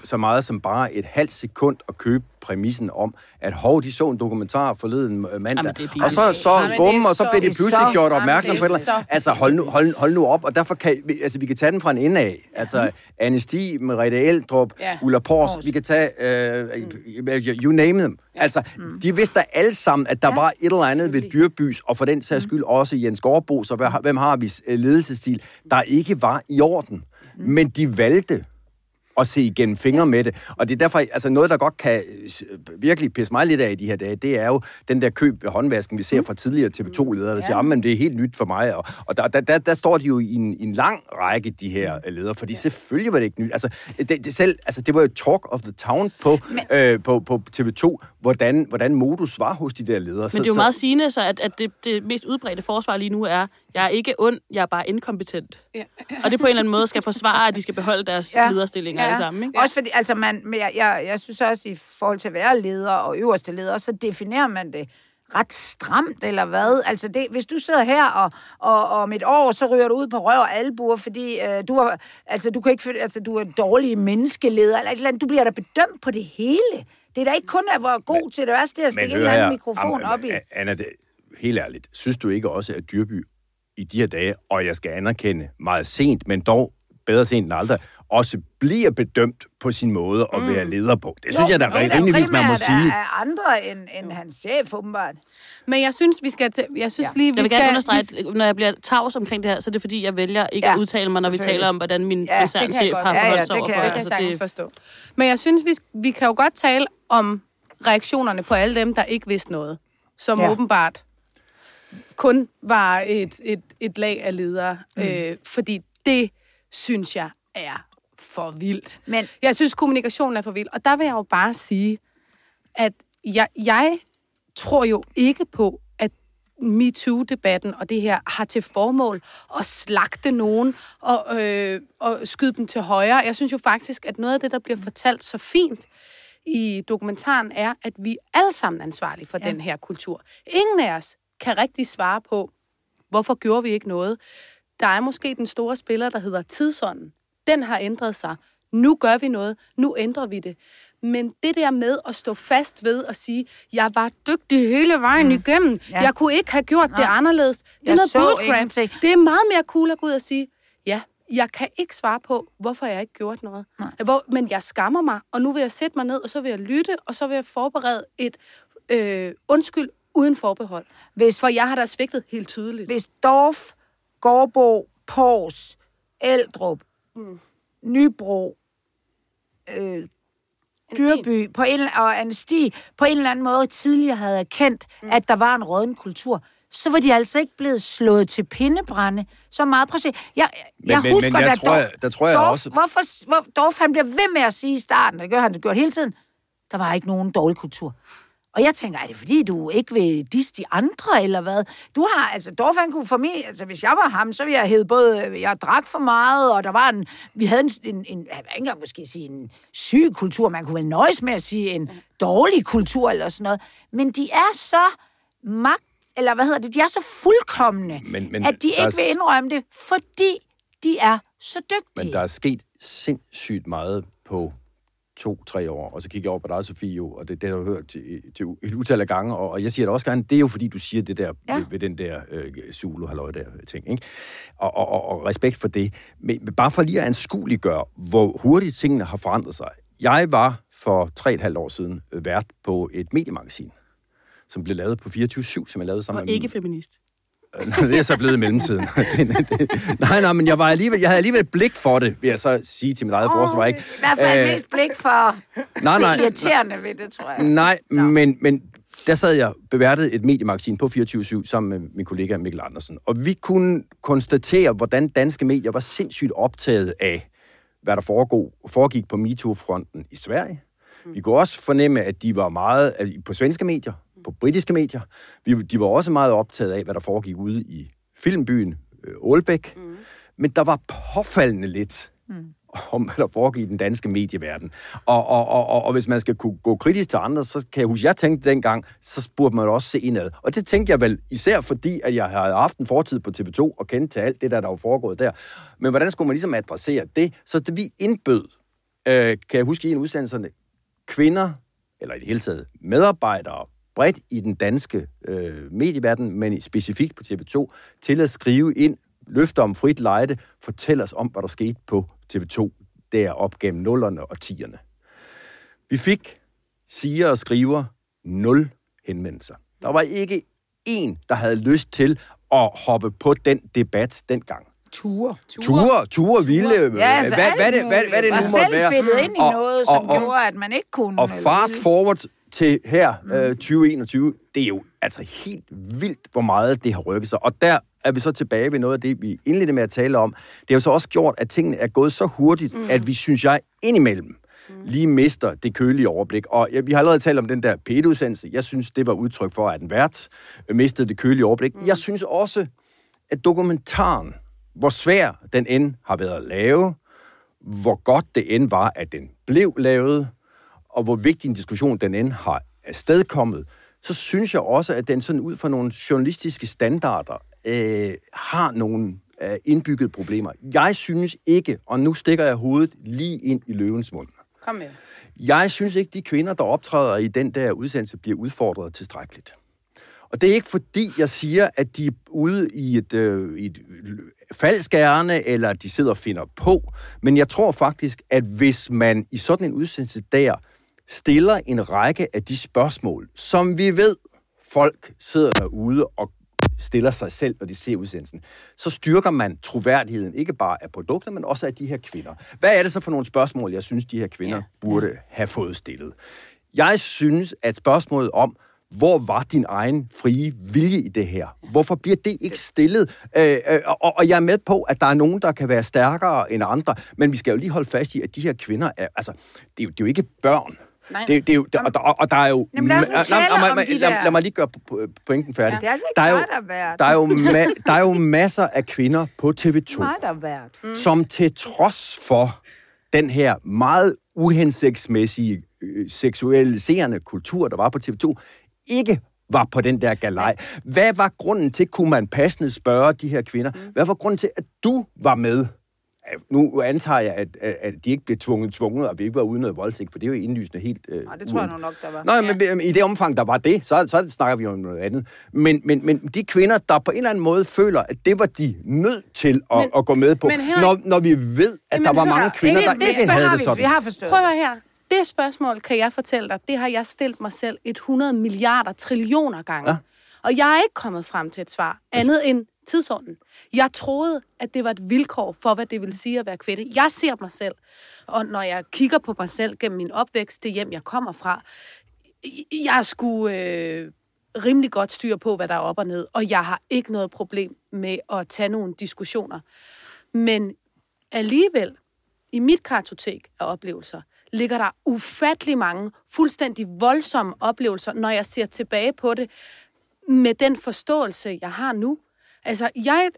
så meget som bare et halvt sekund at købe præmissen om, at hov, de så en dokumentar forleden mandag, Jamen, og så, så Jamen, bum, og så blev de pludselig gjort opmærksom på det. Altså, hold nu, hold, hold nu op, og derfor kan altså, vi kan tage den fra en ende af. Altså, ja. Anne Stig, Merete Eldrup, ja. Ulla Pors, vi kan tage, uh, you name them. Ja. Altså, mm. de vidste alle sammen, at der ja. var et eller andet ved Dyrbys, og for den sags mm. skyld også Jens Gårdbo, så hvem har vi ledelsestil, der ikke var i orden. Mm. Men de valgte at se igennem fingre med det. Og det er derfor, altså noget, der godt kan øh, virkelig pisse mig lidt af i de her dage, det er jo den der køb ved håndvasken, vi ser fra tidligere TV2-ledere, der siger, men det er helt nyt for mig. Og, og der, der, der, der står de jo i en, i en lang række, de her mm. ledere, fordi ja. selvfølgelig var det ikke nyt. Altså det, det, selv, altså, det var jo talk of the town på, men, øh, på, på TV2, hvordan, hvordan modus var hos de der ledere. Men det er jo så, meget sigende, så at, at det, det mest udbredte forsvar lige nu er, jeg er ikke ond, jeg er bare inkompetent. Ja. Og det på en eller anden måde skal forsvare, at de skal beholde deres ja. lederstillinger ja. alle sammen. Ikke? Også fordi, altså man, men jeg, jeg, jeg synes også, i forhold til at være leder og øverste leder, så definerer man det ret stramt, eller hvad? Altså, det, hvis du sidder her, og, og, og om et år, så ryger du ud på røv og albuer, fordi øh, du, er, altså, du, kan ikke, føle- altså, du er en dårlig menneskeleder, eller et eller andet. Du bliver da bedømt på det hele. Det er da ikke kun, at hvor god til det værste er at stikke en eller anden mikrofon Am- op i. Anna, det, helt ærligt, synes du ikke også, at Dyrby i de her dage, og jeg skal anerkende meget sent, men dog bedre sent end aldrig, også bliver bedømt på sin måde at være leder på. Det synes jeg da Jo, det er rimeligvis, man må sige. Af, af andre end, end hans chef, åbenbart. Men jeg synes, vi skal til, jeg synes Ja. lige, vi Jeg vil skal... gerne understrege, at når jeg bliver tavs omkring det her, så er det fordi, jeg vælger ikke Ja, at udtale mig, når vi taler om, hvordan min Ja, det jeg koncernchef har Ja, ja, forholdt det sig kan overfor. jeg- Det kan jeg Altså, det, forstå. Men jeg synes, vi, vi kan jo godt tale om reaktionerne på alle dem, der ikke vidste noget. Som Ja. åbenbart kun var et, et, et lag af ledere. Mm. Øh, fordi det, synes jeg, er for vildt. Men Jeg synes, kommunikationen er for vild. Og der vil jeg jo bare sige, at jeg, jeg tror jo ikke på, at MeToo-debatten og det her har til formål at slagte nogen og, øh, og skyde dem til højre. Jeg synes jo faktisk, at noget af det, der bliver fortalt så fint i dokumentaren, er, at vi alle sammen er ansvarlige for ja. den her kultur. Ingen af os kan rigtig svare på, hvorfor gjorde vi ikke noget. Der er måske den store spiller, der hedder tidsånden. Den har ændret sig. Nu gør vi noget. Nu ændrer vi det. Men det der med at stå fast ved at sige, jeg var dygtig hele vejen mm. igennem. Ja. Jeg kunne ikke have gjort det anderledes. Det er Jeg noget bullcrap. Det er meget mere cool at gå ud og sige, jeg kan ikke svare på, hvorfor jeg ikke gjort noget. Nej. Hvor, men jeg skammer mig, og nu vil jeg sætte mig ned, og så vil jeg lytte, og så vil jeg forberede et øh, undskyld uden forbehold. hvis, For jeg har da svigtet helt tydeligt. hvis Dorf, Gårdbo, Pors, Eldrup, mm. Nybro, øh, Dyrby på en, og Anesti på en eller anden måde tidligere havde erkendt, mm. at der var en råden kultur, så var de altså ikke blevet slået til pindebrænde så meget. Se. Jeg, Men- jeg men- husker, men jeg da tror, Dorf- jeg- der tror jeg Dorf, også- Hvorfor, hvor, Dorf, han bliver ved med at sige i starten, det gør han det gjort hele tiden, der var ikke nogen dårlig kultur. Og jeg tænker, er det fordi, du ikke vil disse de andre, eller hvad? Du har, altså, Dorf, han kunne for mig, altså, hvis jeg var ham, så ville jeg hedde både, jeg drak for meget, og der var en, vi havde en, en, en jeg vil ikke engang måske sige en syg kultur, man kunne vel nøjes med at sige en dårlig kultur, eller sådan noget. Men de er så magt, eller hvad hedder det, de er så fuldkommende, Men- men at de er ikke vil indrømme det, fordi de er så dygtige. Men der er sket sindssygt meget på to-tre år, og så kigger jeg over på dig, Sofie, jo, og det, det har jeg hørt til, til et utal af gange, og, og jeg siger det også gerne, det er jo fordi, du siger det der Ja. ved, ved den der øh, solo halløj der ting, ikke? Og, og, og, og respekt for det. Men, men bare for lige at anskueliggøre, hvor hurtigt tingene har forandret sig. Jeg var for tre et halvt år siden øh, vært på et mediemagasin, som blev lavet på 24-7, som jeg lavede sammen og med ikke feminist. det er så blevet i mellemtiden. det, det, nej, nej, men jeg, var alligevel, jeg havde alligevel et blik for det, vil jeg så sige til mit eget oh, forsvar. Ikke? I hvert fald Øh, mest blik for nej, nej, det irriterende ved det, tror jeg. nej, men, men der sad jeg beværtet et mediemagasin på 24-7 sammen med min kollega Mikkel Andersen. Og vi kunne konstatere, hvordan danske medier var sindssygt optaget af, hvad der foregik, foregik på MeToo-fronten i Sverige. Vi kunne også fornemme, at de var meget at på svenske medier, på britiske medier. Vi, de var også meget optaget af, hvad der foregik ude i filmbyen øh, Aalbæk. Mm. Men der var påfaldende lidt mm. om, hvad der foregik i den danske medieverden. Og, og, og, og, og hvis man skal kunne gå kritisk til andre, så kan jeg huske, jeg tænkte dengang, så burde man også se indad. Og det tænkte jeg vel især fordi, at jeg havde haft en fortid på TV2 og kendte til alt det, der, der var foregået der. Men hvordan skulle man ligesom adressere det? Så det vi indbød, øh, kan jeg huske i en af udsendelserne, kvinder, eller i det hele taget medarbejdere, bredt i den danske øh, medieverden, men specifikt på TV2, til at skrive ind, løfter om frit lejde, fortæl os om, hvad der skete på TV2 der op gennem nullerne og tierne. Vi fik, siger og skriver, nul henvendelser. Der var ikke en, der havde lyst til at hoppe på den debat dengang. Ture. Ture, ture, vilde, Ja, altså hvad, hvad, det, hvad, hvad det nu måtte være. Var selv ind i Og- noget, som og- gjorde, at man ikke kunne. Og fast ville. forward til her, øh, 2021, det er jo altså helt vildt, hvor meget det har rykket sig. Og der er vi så tilbage ved noget af det, vi indledte med at tale om. Det har jo så også gjort, at tingene er gået så hurtigt, mm. at vi, synes jeg, indimellem lige mister det kølige overblik. Og ja, vi har allerede talt om den der P1-udsendelse. Jeg synes, det var udtryk for, at en vært øh, mistede det kølige overblik. Mm. Jeg synes også, at dokumentaren, hvor svær den end har været at lave, hvor godt det end var, at den blev lavet, og hvor vigtig en diskussion den end har afstedkommet, så synes jeg også, at den sådan ud fra nogle journalistiske standarder øh, har nogle øh, indbyggede problemer. Jeg synes ikke, og nu stikker jeg hovedet lige ind i løvens mund. Kom med. Jeg synes ikke, de kvinder, der optræder i den der udsendelse, bliver udfordret tilstrækkeligt. Og det er ikke fordi, jeg siger, at de er ude i et, øh, et faldskærne, eller at de sidder og finder på. Men jeg tror faktisk, at hvis man i sådan en udsendelse der stiller en række af de spørgsmål, som vi ved, folk sidder derude og stiller sig selv, når de ser udsendelsen, så styrker man troværdigheden, ikke bare af produkter, men også af de her kvinder. Hvad er det så for nogle spørgsmål, jeg synes, de her kvinder ja. burde have fået stillet? Jeg synes, at spørgsmålet om, hvor var din egen frie vilje i det her? Hvorfor bliver det ikke stillet? Øh, øh, og, og jeg er med på, at der er nogen, der kan være stærkere end andre, men vi skal jo lige holde fast i, at de her kvinder er, altså, det er jo, det er jo ikke børn. Nej. Det, det er jo, og, der, og der er jo... Jamen, lad os nu lad- tale lad- om lad- de lad- der- Lad mig lige gøre po- pointen færdig. Det er altså ikke Der er jo, der er jo, ma- der er jo masser af kvinder på TV2, Mig, der er vært. mm. som til trods for den her meget uhensigtsmæssige øh, seksualiserende kultur, der var på TV2, ikke var på den der galej. Hvad var grunden til, kunne man passende spørge de her kvinder, hvad var grunden til, at du var med? Nu antager jeg, at, at de ikke blev tvunget, tvunget, og vi ikke var uden noget voldtægt, for det er jo indlysende helt... Øh, Nej, det tror jeg nu nok, der var. Nå, men men i det omfang, der var det, så, så snakker vi om noget andet. Men, men, men de kvinder, der på en eller anden måde føler, at det var de nødt til at, Men- at gå med på, men Henrik- når, når vi ved, at Jamen, der var hør, mange kvinder, Ikke- der det ikke har havde vi, det sådan. Vi har forstået. Prøv at høre her. Det spørgsmål kan jeg fortælle dig, det har jeg stillet mig selv 100 milliarder trillioner gange. Ja. Ja. Og jeg er ikke kommet frem til et svar, andet end tidsordenen. Jeg troede, at det var et vilkår for, hvad det vil sige at være kvinde. Jeg ser mig selv, og når jeg kigger på mig selv gennem min opvækst, det hjem, jeg kommer fra, jeg skulle øh, rimelig godt styr på, hvad der er op og ned, og jeg har ikke noget problem med at tage nogle diskussioner. Men alligevel, i mit kartotek af oplevelser, ligger der ufattelig mange fuldstændig voldsomme oplevelser, når jeg ser tilbage på det, med den forståelse, jeg har nu. Altså, jeg,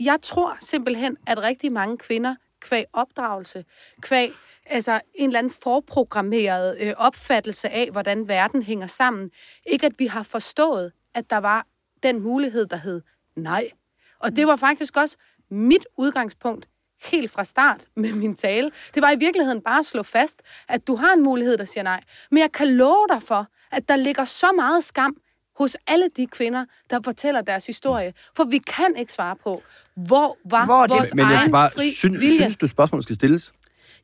jeg tror simpelthen, at rigtig mange kvinder, kvæg opdragelse, kvæg altså en eller anden forprogrammeret øh, opfattelse af, hvordan verden hænger sammen, ikke at vi har forstået, at der var den mulighed, der hed nej. Og det var faktisk også mit udgangspunkt helt fra start med min tale. Det var i virkeligheden bare at slå fast, at du har en mulighed, der siger nej. Men jeg kan love dig for, at der ligger så meget skam hos alle de kvinder, der fortæller deres historie. For vi kan ikke svare på, hvor var Hvor det- vores Men jeg egen skal bare, fri synes, vilje. synes du, spørgsmålet skal stilles?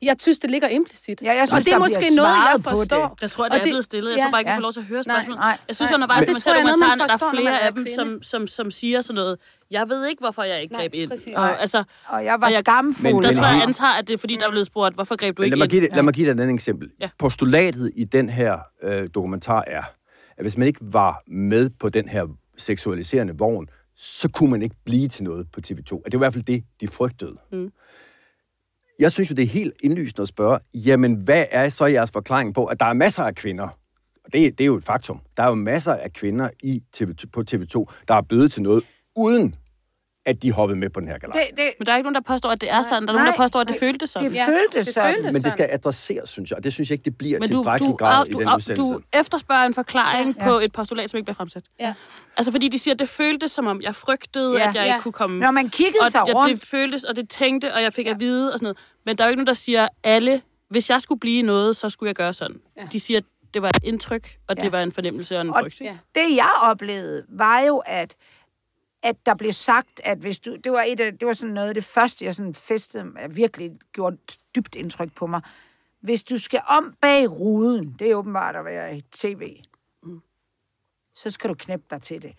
Jeg synes, det ligger implicit. Ja, jeg synes, og det er der måske noget, jeg forstår. det. Jeg tror, at det er blevet stillet. Jeg ja, tror bare ikke, ja. får lov til at høre Nej, spørgsmålet. nej, Jeg synes nej. undervejs, når man ser er dokumentaren, der er flere er af dem, som, som, som siger sådan noget, jeg ved ikke, hvorfor jeg ikke Nej, greb ind. Og, altså, Og jeg var Og jeg- skamfuld. Men- der men tror jeg, antager, at det er fordi, der er blevet spurgt, hvorfor greb du ikke lad mig, give ind? det, lad mig give dig et andet eksempel. Ja. Postulatet i den her øh, dokumentar er, at hvis man ikke var med på den her seksualiserende vogn, så kunne man ikke blive til noget på TV2. Og det var i hvert fald det, de frygtede. Mm. Jeg synes jo, det er helt indlysende at spørge, jamen hvad er så jeres forklaring på, at der er masser af kvinder, og det, det er jo et faktum, der er jo masser af kvinder i TV, på TV2, der er blevet til noget, uden at de hoppede med på den her galej. Det, det, Men der er ikke nogen, der påstår, at det er sådan. Der er nogen, Nej, der påstår, at det nej. føltes sådan. det Ja, føltes det sådan. Men det skal adresseres, synes jeg, og det synes jeg ikke, det bliver Men i du, grad du, i den du, udsendelse. du efterspørger en forklaring Ja. på et postulat, som ikke bliver fremsat. Ja. Altså fordi de siger, at det føltes som om, jeg frygtede, Ja. at jeg Ja. ikke kunne komme. Når man kiggede og sig ja, rundt, det føltes, og det tænkte, og jeg fik at vide og sådan noget. Men der er jo ikke nogen, der siger, alle, hvis jeg skulle blive noget, så skulle jeg gøre sådan. Ja. De siger, at det var et indtryk, og Ja. det var en fornemmelse og en Og- frygt. ikke? Ja. det jeg oplevede, var jo, at at der blev sagt, at hvis du, det var, et af, det var sådan noget af det første, jeg sådan festede, virkelig gjorde et dybt indtryk på mig. Hvis du skal om bag ruden, det er åbenbart at være i tv, så skal du knæppe dig til det.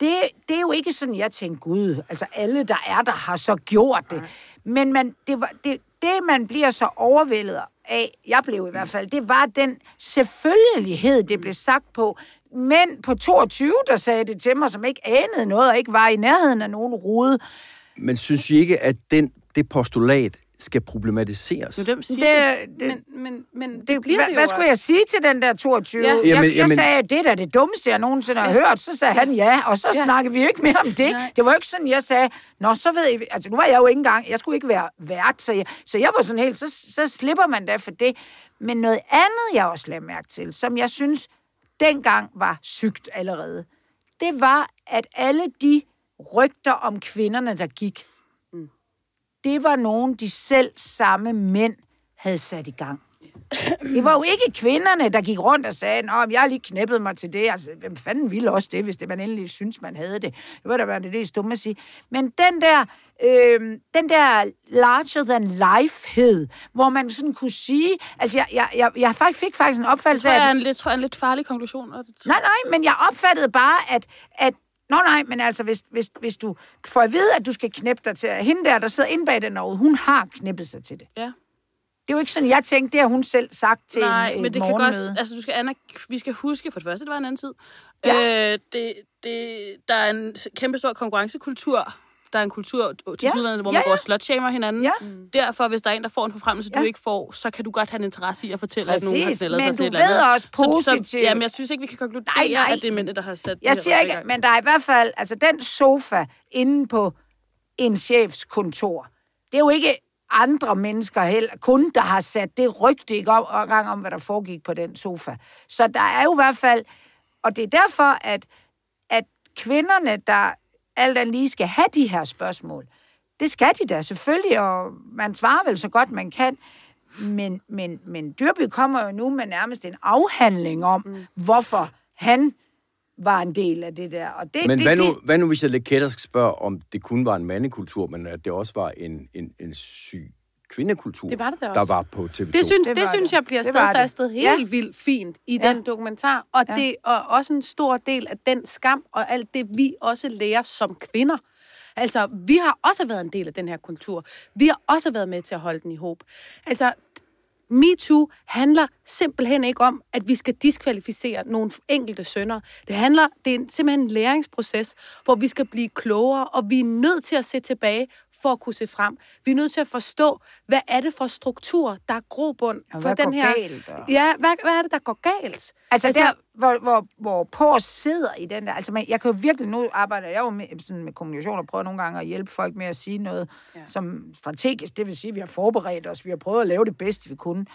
Det, det er jo ikke sådan, jeg tænkte, gud, altså alle, der er der, har så gjort det. Men man, det, var, det, det, man bliver så overvældet af, jeg blev i hvert fald, det var den selvfølgelighed, det blev sagt på. Mænd på 22, der sagde det til mig, som ikke anede noget og ikke var i nærheden af nogen rude. Men synes I ikke, at den, det postulat skal problematiseres? Men hvem siger det? Det, det, Men, men, men det, det, bliver hvad, det jo hvad skulle også. jeg sige til den der 22? Ja. Ja. Jeg, Jamen, jeg jamen- sagde, det er da det dummeste, jeg nogensinde har hørt. Så sagde han ja, og så Ja. snakkede vi jo ikke mere om det. Nej. Det var jo ikke sådan, jeg sagde, nå, så ved I, altså nu var jeg jo ikke engang, jeg skulle ikke være vært, så jeg, så jeg var sådan helt, så, så slipper man da for det. Men noget andet, jeg også lagde mærke til, som jeg synes, dengang var sygt allerede, det var, at alle de rygter om kvinderne, der gik, det var nogen, de selv samme mænd havde sat i gang. Det var jo ikke kvinderne, der gik rundt og sagde, Nå, jeg har lige knæppet mig til det. Altså, hvem fanden ville også det, hvis det man endelig synes, man havde det? Det var da være det, det er dumt at sige. Men den der, øh, den der larger than life-hed, hvor man sådan kunne sige, altså jeg, jeg, jeg, jeg faktisk fik faktisk en Det opfattelse tror jeg af, er en lidt, tror jeg er en lidt farlig konklusion. Det- Nej, nej, men jeg opfattede bare, at, at Nå nej, men altså, hvis, hvis, hvis du får at vide, at du skal knæppe dig til... Hende der, der sidder inde bag den over, hun har knippet sig til det. Ja. Det er jo ikke sådan, jeg tænkte, det har hun selv sagt til Nej, en, men et det kan godt... Altså, du skal anerk- vi skal huske, for det første, det var en anden tid. Ja. Øh, det, det, der er en kæmpe stor konkurrencekultur. Der er en kultur til Ja. ja. hvor man Ja, ja, går og slutshamer hinanden. Ja. Derfor, hvis der er en, der får en forfremmelse, Ja. du ikke får, så kan du godt have en interesse i at fortælle, at nogen har Præcis, men sig til du et eller andet. ved også Så- Så, positivt- jamen, jeg synes ikke, vi kan konkludere, Nej, nej. at det er mændene, der har sat det Jeg her siger ikke, men der er i hvert fald, altså den sofa inde på en chefs kontor, det er jo ikke andre mennesker heller, kun der har sat det rygte i gang om, hvad der foregik på den sofa. Så der er jo i hvert fald, og det er derfor, at, at kvinderne, der alt andet lige skal have de her spørgsmål, det skal de da selvfølgelig, og man svarer vel så godt man kan. Men, men, men Dyrby kommer jo nu med nærmest en afhandling om, mm. hvorfor han var en del af det der. Og det, Men det, hvad det, nu, hvad nu, hvis jeg lidt kættersk spørger, om det kun var en mandekultur, men at det også var en, en, en syg kvindekultur, Det var det der var på TV2? Det synes, Det det, synes det. jeg bliver Det det. stadfæstet helt Ja. vildt fint i Ja. den dokumentar. Og, Ja. det, og også en stor del af den skam og alt det, vi også lærer som kvinder. Altså, vi har også været en del af den her kultur. Vi har også været med til at holde den i håb. Altså, MeToo handler simpelthen ikke om, at vi skal diskvalificere nogle enkelte sønder. Det handler, det er simpelthen en læringsproces, hvor vi skal blive klogere, og vi er nødt til at se tilbage for at kunne se frem. Vi er nødt til at forstå, hvad er det for struktur, der er grobund for hvad den her... galt, og- Ja, hvad, hvad er det, der går galt? Altså, altså der, hvor, hvor, hvor Pors sidder i den der... Altså, man, jeg kan jo virkelig... Nu arbejder jeg jo med, sådan med kommunikation og prøver nogle gange at hjælpe folk med at sige noget ja. som strategisk. Det vil sige, at vi har forberedt os. Vi har prøvet at lave det bedste, vi kunne.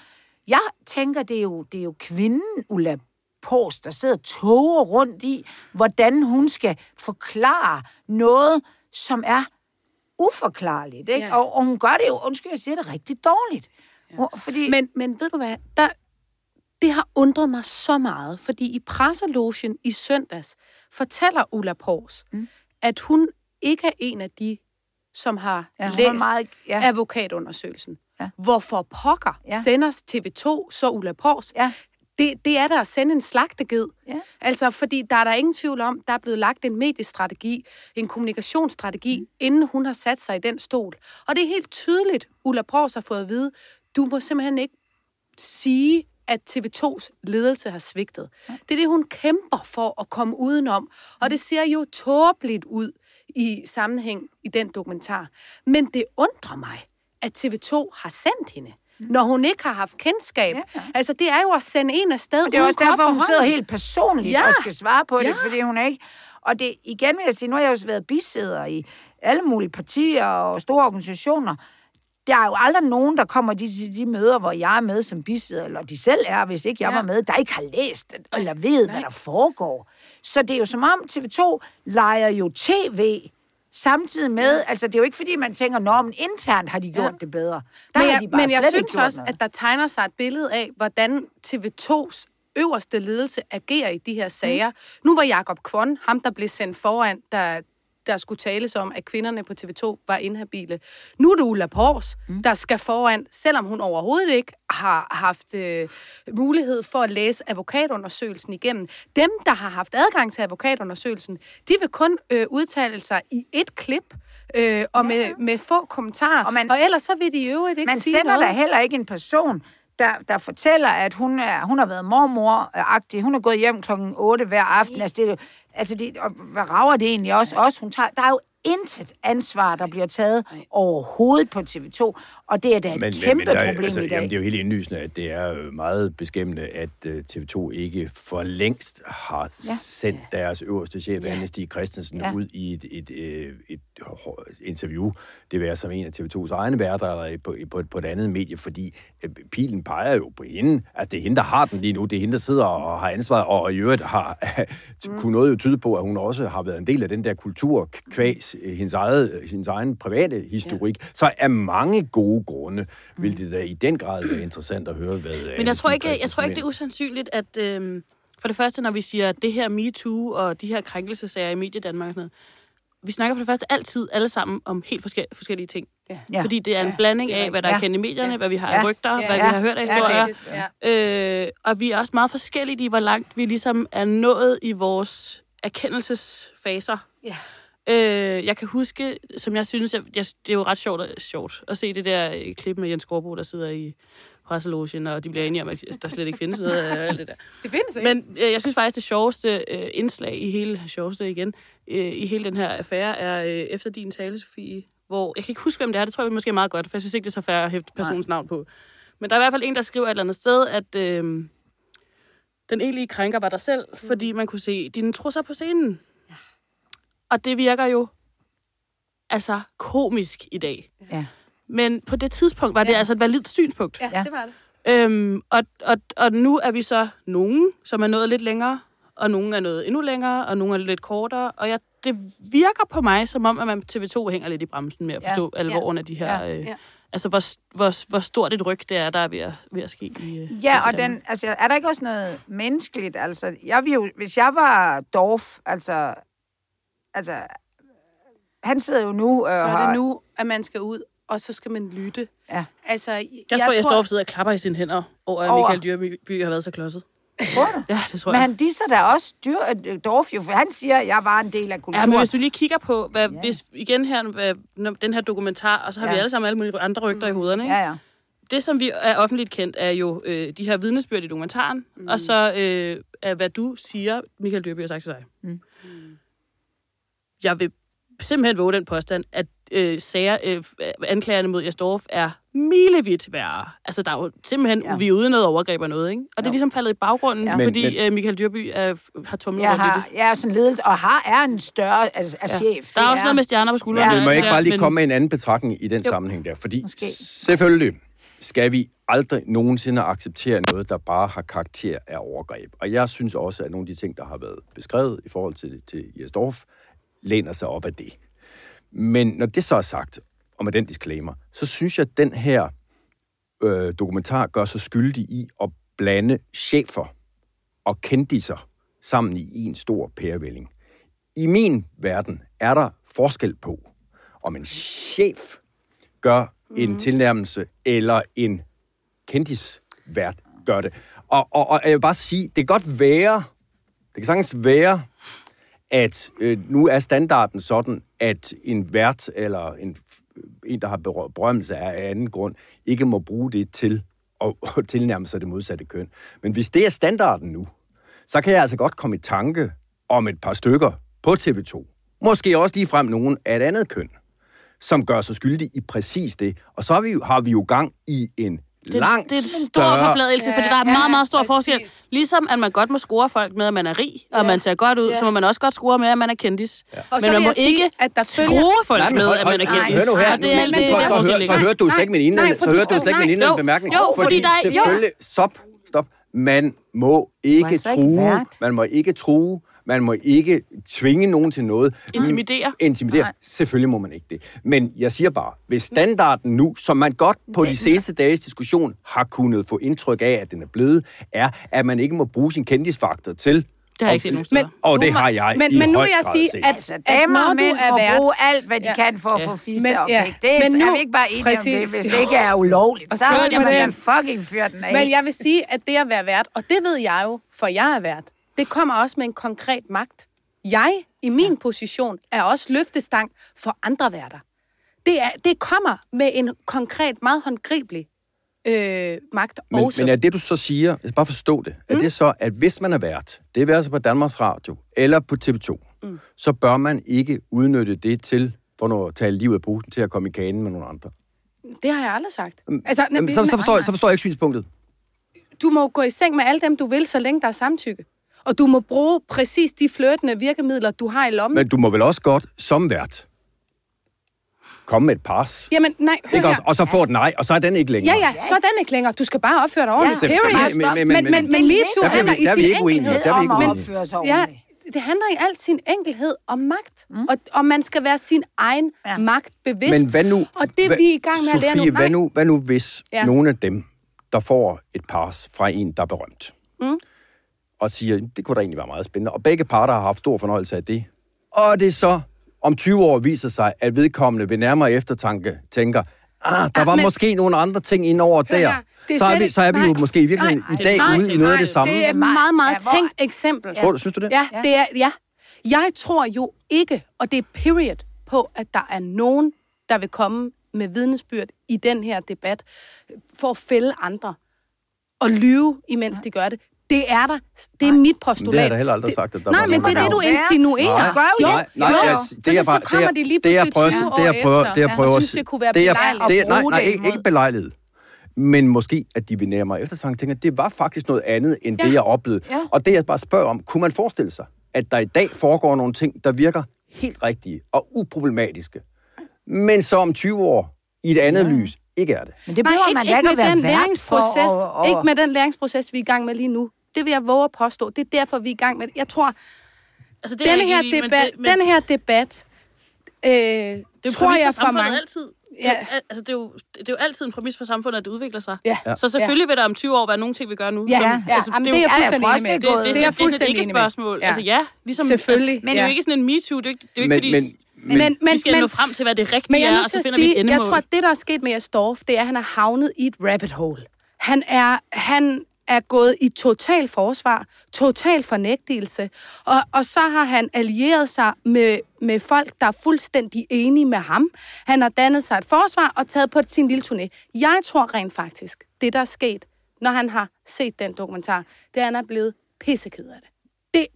Jeg tænker, det er jo, det er jo kvinden, Ulla Pors, der sidder og toger rundt i, hvordan hun skal forklare noget, som er uforklarligt. Ikke? Ja. Og, og hun gør det jo, undskyld, jeg siger det, rigtig dårligt. Ja. Fordi, Men, men ved du hvad, der, det har undret mig så meget, fordi i presselogen i søndags fortæller Ulla Pors, mm. at hun ikke er en af de, som har Ja, læst meget- ja. advokatundersøgelsen. Ja. Hvorfor pokker ja. sender TV2 så Ulla Pors? Ja. Det, det er der at sende en slagteged. Ja. Altså, fordi der er der ingen tvivl om, der er blevet lagt en mediestrategi, en kommunikationsstrategi, mm. inden hun har sat sig i den stol. Og det er helt tydeligt, Ulla Pors har fået at vide, du må simpelthen ikke sige, at TV2's ledelse har svigtet. Det er det, hun kæmper for at komme udenom. Og det ser jo tåbeligt ud i sammenhæng i den dokumentar. Men det undrer mig, at TV2 har sendt hende, når hun ikke har haft kendskab. Ja. Ja. Altså, det er jo at sende en afsted Og det er også derfor, hun sidder helt personligt Ja. og skal svare på det, Ja. fordi hun er ikke... Og det, igen vil jeg sige, nu har jeg jo været bisæder i alle mulige partier og store organisationer. Der er jo aldrig nogen, der kommer de, til de møder, hvor jeg er med som bisæder, eller de selv er, hvis ikke jeg Ja. var med, der ikke har læst eller ved, hvad der foregår. Så det er jo som om TV2 leger jo tv samtidig med, altså det er jo ikke fordi, man tænker, nå, men internt har de gjort Ja. det bedre. Der Men jeg, de bare men jeg synes også, noget. at der tegner sig et billede af, hvordan TV2's øverste ledelse agerer i de her sager. Mm. Nu var Jakob Kvon, ham der blev sendt foran, der, der skulle tales om, at kvinderne på TV2 var inhabile. Nu er det Ulla Pors, mm. der skal foran, selvom hun overhovedet ikke har haft øh, mulighed for at læse advokatundersøgelsen igennem. Dem, der har haft adgang til advokatundersøgelsen, de vil kun øh, udtale sig i et klip, øh, og med, med få kommentarer. Og man- man, og ellers så vil de i øvrigt ikke Man sige sender noget. da heller ikke en person, der, der fortæller, at hun, er, hun har været mormor-agtig. Hun er gået hjem klokken 8 hver aften. Altså, det, altså det, og hvad rager det egentlig også? også? Hun tager, der er jo intet ansvar, der bliver taget overhovedet på TV2, og det er da et men, kæmpe men, der, problem altså, i dag. Jamen, det er jo helt indlysende, at det er øh, meget beskæmmende, at uh, TV2 ikke for længst har ja. sendt deres øverste chef, ja. Anne Stig Christensen, ja. ud i et, et, et, et, et interview. Det vil som en af TV2's egne værter, eller på, på, på et andet medie, fordi pilen peger jo på hende. Altså, det er hende, der har den lige nu. Det er hende, der sidder og har ansvaret, og, og i øvrigt har, mm. kunne noget jo tyde på, at hun også har været en del af den der kultur, kvæs hendes, eget, hendes egen private historik. Ja. Så er mange gode grunde mm. vil det da i den grad være interessant at høre, hvad... Men jeg tror ikke, jeg tror ikke det er usandsynligt, at... Øh, for det første, når vi siger det her MeToo og de her krænkelsesager i Mediedanmark og sådan noget, vi snakker for det første altid alle sammen om helt forskellige, forskellige ting. Ja. Fordi det er en ja, blanding af, hvad der ja. er kendt i medierne, ja. hvad vi har af ja. rygter, ja. hvad ja. vi har hørt af historier. Ja, øh, og vi er også meget forskellige i, hvor langt vi ligesom er nået i vores erkendelsesfaser. Ja. Øh, jeg kan huske, som jeg synes, jeg, jeg, det er jo ret sjovt, sjovt at se det der øh, klip med Jens Gårdbo, der sidder i presselogen, og de bliver enige om, at der slet ikke findes noget af alt det der. Det findes ikke. Men øh, jeg synes faktisk, det sjoveste øh, indslag i hele, sjoveste igen, øh, i hele den her affære, er øh, efter din tale, Sofie, hvor, jeg kan ikke huske, hvem det er, det tror jeg måske er meget godt, for jeg synes ikke, det er så fair at hæfte personens navn på. Men der er i hvert fald en, der skriver et eller andet sted, at øh, den egentlige krænker var dig selv, fordi man kunne se dine trusser på scenen. Og det virker jo altså komisk i dag. Ja. Men på det tidspunkt var det ja. altså et validt synspunkt. Ja, det var det. Øhm, og, og, og nu er vi så nogen, som er nået lidt længere, og nogen er nået endnu længere, og nogen er lidt kortere. Og jeg, det virker på mig, som om, at man TV2 hænger lidt i bremsen med at forstå ja. alvoren ja. af de her... Ja. Øh, ja. Altså, hvor, hvor, hvor stort et ryg det er, der er ved at, ved at ske i øh, Ja, og den, altså, er der ikke også noget menneskeligt? Altså, jeg vil jo, hvis jeg var Dorf, altså, altså, han sidder jo nu... Øh, så er det nu, at man skal ud, og så skal man lytte. Ja. Altså, jeg, jeg tror, jeg står og sidder og klapper i sine hænder over, at Michael Dyrby har været så klodset. Tror du? Ja, det tror jeg. Men han disser da også dyr, øh, Dorf jo, for han siger, at jeg var en del af kulturen. Ja, men hvis du lige kigger på, hvad, ja. hvis igen her, hvad, den her dokumentar, og så har ja. vi alle sammen alle mulige andre rygter mm. i hovederne, ikke? Ja, ja. Det, som vi er offentligt kendt, er jo øh, de her vidnesbyrd i dokumentaren, mm. og så øh, er, hvad du siger, Michael Dyrby har sagt til dig. Mm jeg vil simpelthen våge den påstand, at øh, sager, øh, anklagerne mod Jastorf er milevidt værre. Altså, der er jo simpelthen, ja. vi er ude noget overgreb og noget, ikke? Og det er ligesom faldet i baggrunden, ja. fordi men, øh, Michael Dyrby er, har tumlet ja, har, Ja, sådan ledelse, og har er en større altså, er ja. chef. Der er, er også noget med stjerner på skuldrene. Ja. Men må jeg ikke bare lige men... komme med en anden betragtning i den jo. sammenhæng der? Fordi Måske. selvfølgelig skal vi aldrig nogensinde acceptere noget, der bare har karakter af overgreb. Og jeg synes også, at nogle af de ting, der har været beskrevet i forhold til, til Jesdorf, læner sig op af det. Men når det så er sagt, og med den disclaimer, så synes jeg, at den her øh, dokumentar gør sig skyldig i at blande chefer og kendiser sammen i en stor pærevælling. I min verden er der forskel på, om en chef gør en mhm. tilnærmelse, eller en kendisvært gør det. Og, og, og jeg vil bare sige, det kan godt være, det kan sagtens være, at øh, nu er standarden sådan, at en vært eller en, en der har berømmelse af anden grund, ikke må bruge det til at, at tilnærme sig det modsatte køn. Men hvis det er standarden nu, så kan jeg altså godt komme i tanke om et par stykker på TV2. Måske også lige frem nogen af et andet køn, som gør sig skyldig i præcis det. Og så har vi, har vi jo gang i en det, langt det er en stor større... forfladelse, ja, fordi der er ja, meget, meget stor præcis. forskel. Ligesom at man godt må score folk med, at man er rig, og ja. man ser godt ud, ja. så må man også godt score med, at man er kendis. Ja. Men man må ikke at der følger... true folk Nej, med, at man er kendis. Hør nu her. det er det, så, hørte du slet ikke min indlæg. Så hørte du slet ikke min indlæg bemærkning. Jo, fordi der er... Selvfølgelig, stop, stop. Man må ikke true. Man må ikke true man må ikke tvinge nogen til noget. Intimidere? Intimidere. Nej. Selvfølgelig må man ikke det. Men jeg siger bare, hvis standarden nu, som man godt på de seneste dages diskussion har kunnet få indtryk af, at den er blevet, er, at man ikke må bruge sin kendisfaktor til det har jeg ikke set nogen steder. Men, og det har jeg men, i Men nu vil jeg sige, at, altså, damer og mænd må vært... bruge alt, hvad de ja. kan for at ja. få fisse men, ja. Det men nu, er vi ikke bare enige præcis. om det, hvis det ikke er ulovligt. Så skal man da fucking fyre den af. Men jeg vil sige, at det at være vært, og det ved jeg jo, for jeg er vært, det kommer også med en konkret magt. Jeg, i min ja. position, er også løftestang for andre værter. Det, er, det kommer med en konkret, meget håndgribelig øh, magt men, også. Men er det, du så siger, jeg skal bare forstå det, mm. er det så, at hvis man er vært, det er altså på Danmarks Radio eller på TV2, mm. så bør man ikke udnytte det til, for at tale livet af posen, til at komme i kanen med nogle andre. Det har jeg aldrig sagt. Altså, Jamen, så, så, forstår, jeg, så forstår jeg ikke synspunktet. Du må gå i seng med alle dem, du vil, så længe der er samtykke. Og du må bruge præcis de flirtende virkemidler, du har i lommen. Men du må vel også godt, som vært, komme med et pars. Jamen, nej, hør Ikke også? Og så få et nej, og så er den ikke længere. Ja, ja, så er den ikke længere. Du skal bare opføre dig ordentligt. Ja, period. Men, men, men, men, MeToo Der er vi- handler i er sin enkelhed om at opføre sig Ja, ordentligt. det handler i al sin enkelhed om magt. Mm. Og, og man skal være sin egen Ja. magt bevidst. Men hvad nu, Og det hvad- vi er i gang med at lære nu. Hvad nu, hvad nu hvis ja. Nogle af dem, der får et pars fra en, der er berømt, Mm. Og siger, det kunne da egentlig være meget spændende, og begge parter har haft stor fornøjelse af det, og det så om 20 år viser sig, at vedkommende ved nærmere eftertanke tænker, ah, der Ja, var men- måske nogle andre ting ind over Hør der. her, det er Så er, vi, så er vi jo nej, måske i virkeligheden nej, i dag nej, ude i noget af det samme. Det er et meget, meget ja, hvor- tænkt eksempel. Tror du, synes du det? Ja, det er, ja. Jeg tror jo ikke, og det er period, på, at der er nogen, der vil komme med vidnesbyrd i den her debat, for at fælde andre og lyve, imens de gør det. Det er der. Det er mit postulat. Det har jeg da heller aldrig sagt, at der Nej, var men det er det, du insinuerer. Nej, jo, nej, nej, jo. jeg, det er så, bare, så kommer det er, de lige det jeg pludselig prøver, 20 det jeg år prøver, efter, det jeg prøver, og at synes, det kunne være det, jeg- belejligt det, at nej, bruge nej, det ikke, ikke belejligt. Men måske, at de ved nærmere eftertanke tænker, at det var faktisk noget andet, end det, Ja. jeg oplevede. Ja. Og det, jeg bare spørger om, kunne man forestille sig, at der i dag foregår nogle ting, der virker helt rigtige og uproblematiske, men så om 20 år, i et andet lys, ikke er det? Men det Nej, behøver ikke, man ikke ikke at med være den læringsproces. for. at- Ikke med den læringsproces, vi er i gang med lige nu. Det vil jeg våge at påstå. Det er derfor, vi er i gang med det. Jeg tror, Altså, det er denne her, men debat, det- men denne her debat, øh, det er tror jeg for mange... altid. Ja. Det, er, jo- altså, det, er jo, det er jo altid en præmis for samfundet, at det udvikler sig. Ja. Ja. Så selvfølgelig vil der om 20 år være nogle ting, vi gør nu. Ja, som, ja, ja. altså, Jamen, det, det er jo- jeg fuldstændig enig med. det er det, det er det, er fuldstændig ikke et spørgsmål. Altså ja, ligesom... Selvfølgelig, Men det er jo ja. ikke sådan en MeToo. Det er jo ikke, det er jo ikke Men, fordi, men, men, vi skal men, nå frem til, hvad det rigtige Men jeg er og så finder vi et sige, jeg endemål. tror, at det, der er sket med Jastorf, det er, at han er havnet i et rabbit hole. Han er, han er gået i total forsvar, total fornægtelse, og, og så har han allieret sig med, med folk, der er fuldstændig enige med ham. Han har dannet sig et forsvar og taget på sin lille turné. Jeg tror rent faktisk, det der er sket, når han har set den dokumentar, det er, at han er blevet pisseked af det. det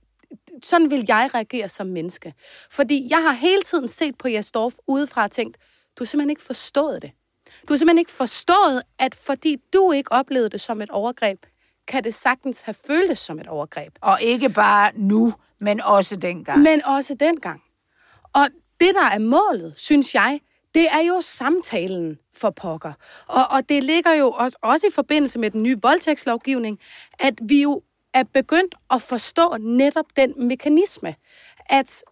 sådan vil jeg reagere som menneske. Fordi jeg har hele tiden set på Jastorf udefra og tænkt, du har simpelthen ikke forstået det. Du har simpelthen ikke forstået, at fordi du ikke oplevede det som et overgreb, kan det sagtens have føltes som et overgreb. Og ikke bare nu, men også dengang. Men også dengang. Og det, der er målet, synes jeg, det er jo samtalen for pokker. Og, og det ligger jo også, også i forbindelse med den nye voldtægtslovgivning, at vi jo er begyndt at forstå netop den mekanisme, at,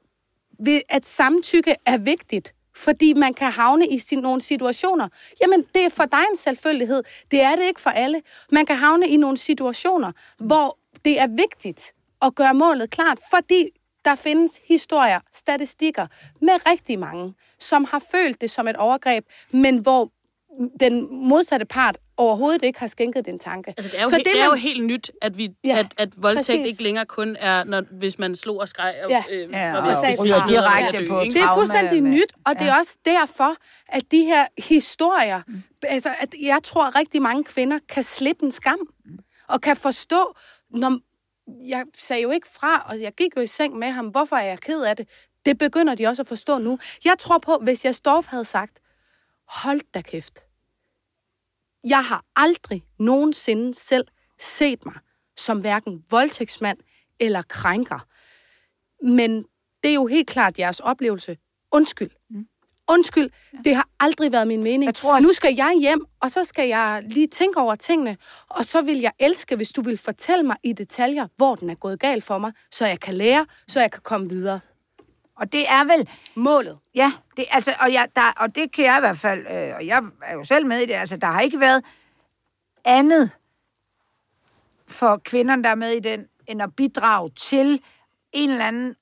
at samtykke er vigtigt, fordi man kan havne i sin, nogle situationer. Jamen, det er for dig en selvfølgelighed. Det er det ikke for alle. Man kan havne i nogle situationer, hvor det er vigtigt at gøre målet klart, fordi der findes historier, statistikker med rigtig mange, som har følt det som et overgreb, men hvor den modsatte part overhovedet ikke har skænket den tanke. Altså, det er jo, Så he- det, man- er jo helt nyt, at, vi, Ja, at, at voldtægt præcis. ikke længere kun er, når, hvis man slog og skreg. Og, Ja. øh, Ja, og sagde at ryger direkte dø, på ikke? Det er fuldstændig med- nyt, og det er også derfor, at de her historier, altså at jeg tror, at rigtig mange kvinder kan slippe en skam, og kan forstå, når jeg sagde jo ikke fra, og jeg gik jo i seng med ham, hvorfor er jeg ked af det? Det begynder de også at forstå nu. Jeg tror på, hvis jeg Storff havde sagt, hold da kæft. Jeg har aldrig nogensinde selv set mig som hverken voldtægtsmand eller krænker. Men det er jo helt klart jeres oplevelse. Undskyld. Undskyld, det har aldrig været min mening. Jeg tror også- Nu skal jeg hjem, og så skal jeg lige tænke over tingene, og så vil jeg elske, hvis du vil fortælle mig i detaljer, hvor den er gået galt for mig, så jeg kan lære, så jeg kan komme videre. Og det er vel, Målet. ja, det, altså, og, jeg, der, og det kan jeg i hvert fald, øh, og jeg er jo selv med i det, altså der har ikke været andet for kvinderne, der er med i den, end at bidrage til en eller anden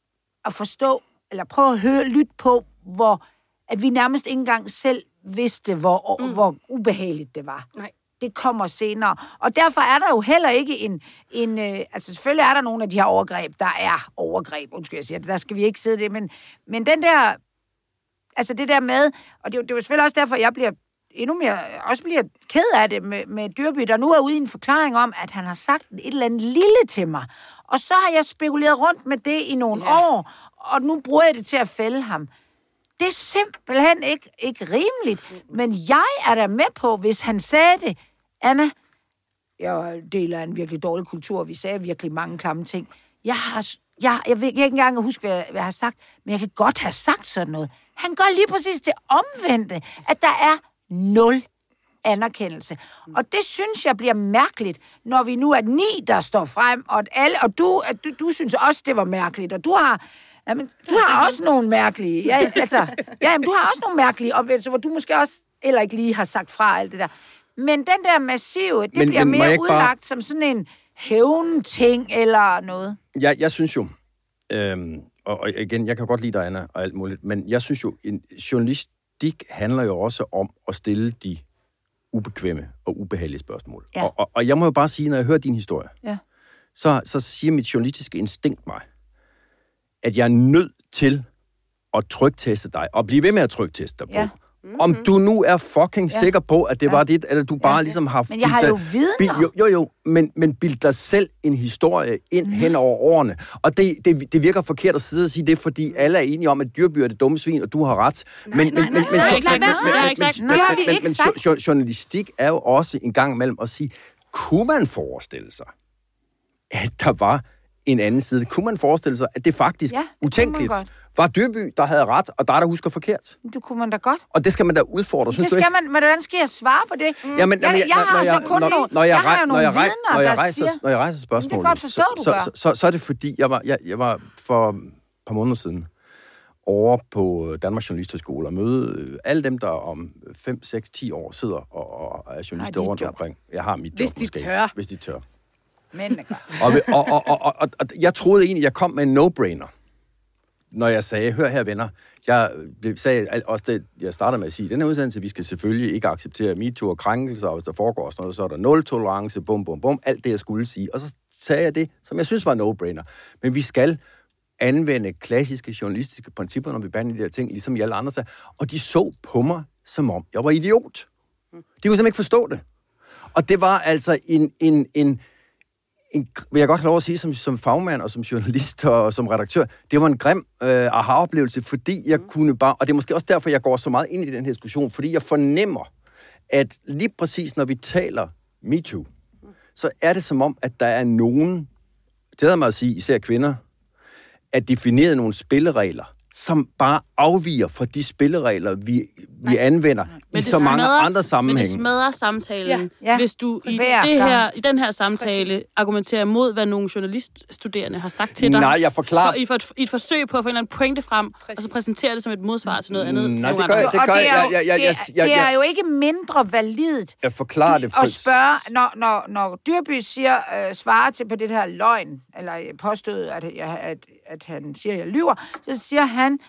at forstå, eller prøve at høre, lytte på, hvor at vi nærmest ikke engang selv vidste, hvor, mm. hvor ubehageligt det var. Nej. Det kommer senere. Og derfor er der jo heller ikke en... en øh, altså selvfølgelig er der nogle af de her overgreb, der er overgreb, undskyld jeg siger det, der skal vi ikke sidde det, men, men den der... Altså det der med, og det, er det jo selvfølgelig også derfor, jeg bliver endnu mere, også bliver ked af det med, med Dyrby, der nu er ude i en forklaring om, at han har sagt et eller andet lille til mig. Og så har jeg spekuleret rundt med det i nogle ja. år, og nu bruger jeg det til at fælde ham. Det er simpelthen ikke, ikke rimeligt. Men jeg er da med på, hvis han sagde det, Anna, jeg deler en virkelig dårlig kultur, vi sagde virkelig mange klamme ting. Jeg har, jeg, jeg ved, jeg kan ikke engang huske, hvad jeg, hvad jeg har sagt, men jeg kan godt have sagt sådan noget. Han gør lige præcis det omvendte, at der er nul anerkendelse. Og det synes jeg bliver mærkeligt, når vi nu er ni, der står frem, og, at alle, og du, at du, du synes også, det var mærkeligt, og du har, jamen, du har også nogle mærkelige, ja, altså, ja, jamen, du har også nogle mærkelige oplevelser, hvor du måske også eller ikke lige har sagt fra alt det der. Men den der massive, det Men- bliver men mere ikke bare- udlagt som sådan en hævn-ting eller noget. Jeg, jeg synes jo, øhm, og, og igen, jeg kan godt lide dig, Anna, og alt muligt, men jeg synes jo, en journalistik handler jo også om at stille de ubekvemme og ubehagelige spørgsmål. Ja. Og, og, og jeg må jo bare sige, når jeg hører din historie, Ja. så, så siger mit journalistiske instinkt mig, at jeg er nødt til at trygteste dig, og blive ved med at trygteste dig på. Ja. Om du nu er fucking Ja. sikker på, at det Ja. var det, eller du bare Ja. ligesom har... Men jeg har jo vidner. bil- Jo, jo, jo, men, men bild dig selv en historie ind hen over årene. Og det, det, det virker forkert at sidde og sige det, fordi alle er enige om, at dyrbyr er det dumme svin, og du har ret. Men, men, men, men, men, Journalistik er jo også en gang imellem at sige, kunne man forestille sig, at der var en anden side? Kunne man forestille sig, at det faktisk Ja, det utænkeligt var Dyrby, der havde ret, og dig, der husker forkert? Det kunne man da godt. Og det skal man da udfordre, synes Det du ikke? skal man, men hvordan skal jeg svare på det? Jamen, jeg, jeg, jeg har altså kun når, nogle, når jeg, jeg har jo når jeg, vidner, når jeg rejser, siger... når jeg rejser spørgsmålet, godt forstå, så, så, så, så, så, er det fordi, jeg var, jeg, jeg var for et par måneder siden over på Danmarks Journalisthøjskole og møde øh, alle dem, der om 5, 6, 10 år sidder og, og er journalister rundt job. omkring. Jeg har mit job Hvis de måske. tør. Hvis de tør. Men, godt. Og, og, og, og, og, og, og jeg troede egentlig, jeg kom med en no-brainer, når jeg sagde, hør her venner, jeg blev- sagde også det, jeg startede med at sige, den her udsendelse, vi skal selvfølgelig ikke acceptere MeToo og krænkelser, og hvis der foregår sådan noget, så er der nul tolerance, bum, bum, bum, alt det, jeg skulle sige. Og så sagde jeg det, som jeg synes var no-brainer. Men vi skal anvende klassiske journalistiske principper, når vi behandler de her ting, ligesom i alle andre sager. Og de så på mig, som om jeg var idiot. De kunne simpelthen ikke forstå det. Og det var altså en, en, en, en, vil jeg godt have lov at sige, som, som fagmand og som journalist og som redaktør, det var en grim øh, aha-oplevelse, fordi jeg kunne bare, og det er måske også derfor, jeg går så meget ind i den her diskussion, fordi jeg fornemmer, at lige præcis når vi taler MeToo, så er det som om, at der er nogen, det mig at sige, især kvinder, at definere nogle spilleregler, som bare afviger fra de spilleregler, vi, vi anvender i så mange andre Men det sammenhænge. smadrer samtalen, Ja, ja, hvis du i, Hver det her, i den her samtale Præcis. argumenterer mod, hvad nogle journaliststuderende har sagt til dig. Nej, jeg forklarer- For, i, for et, I et forsøg på at få en eller anden pointe frem, Præcis. og så præsentere det som et modsvar til noget andet. Nej, nogle det gør det gør det er, jeg- jeg- det, jeg- det er jo ikke mindre validt Jeg forklarer det. at spørge, når, når, når Dyrby siger, øh, svarer til på det her løgn, eller påstået, at, jeg, at, at han siger, at jeg lyver, så siger han,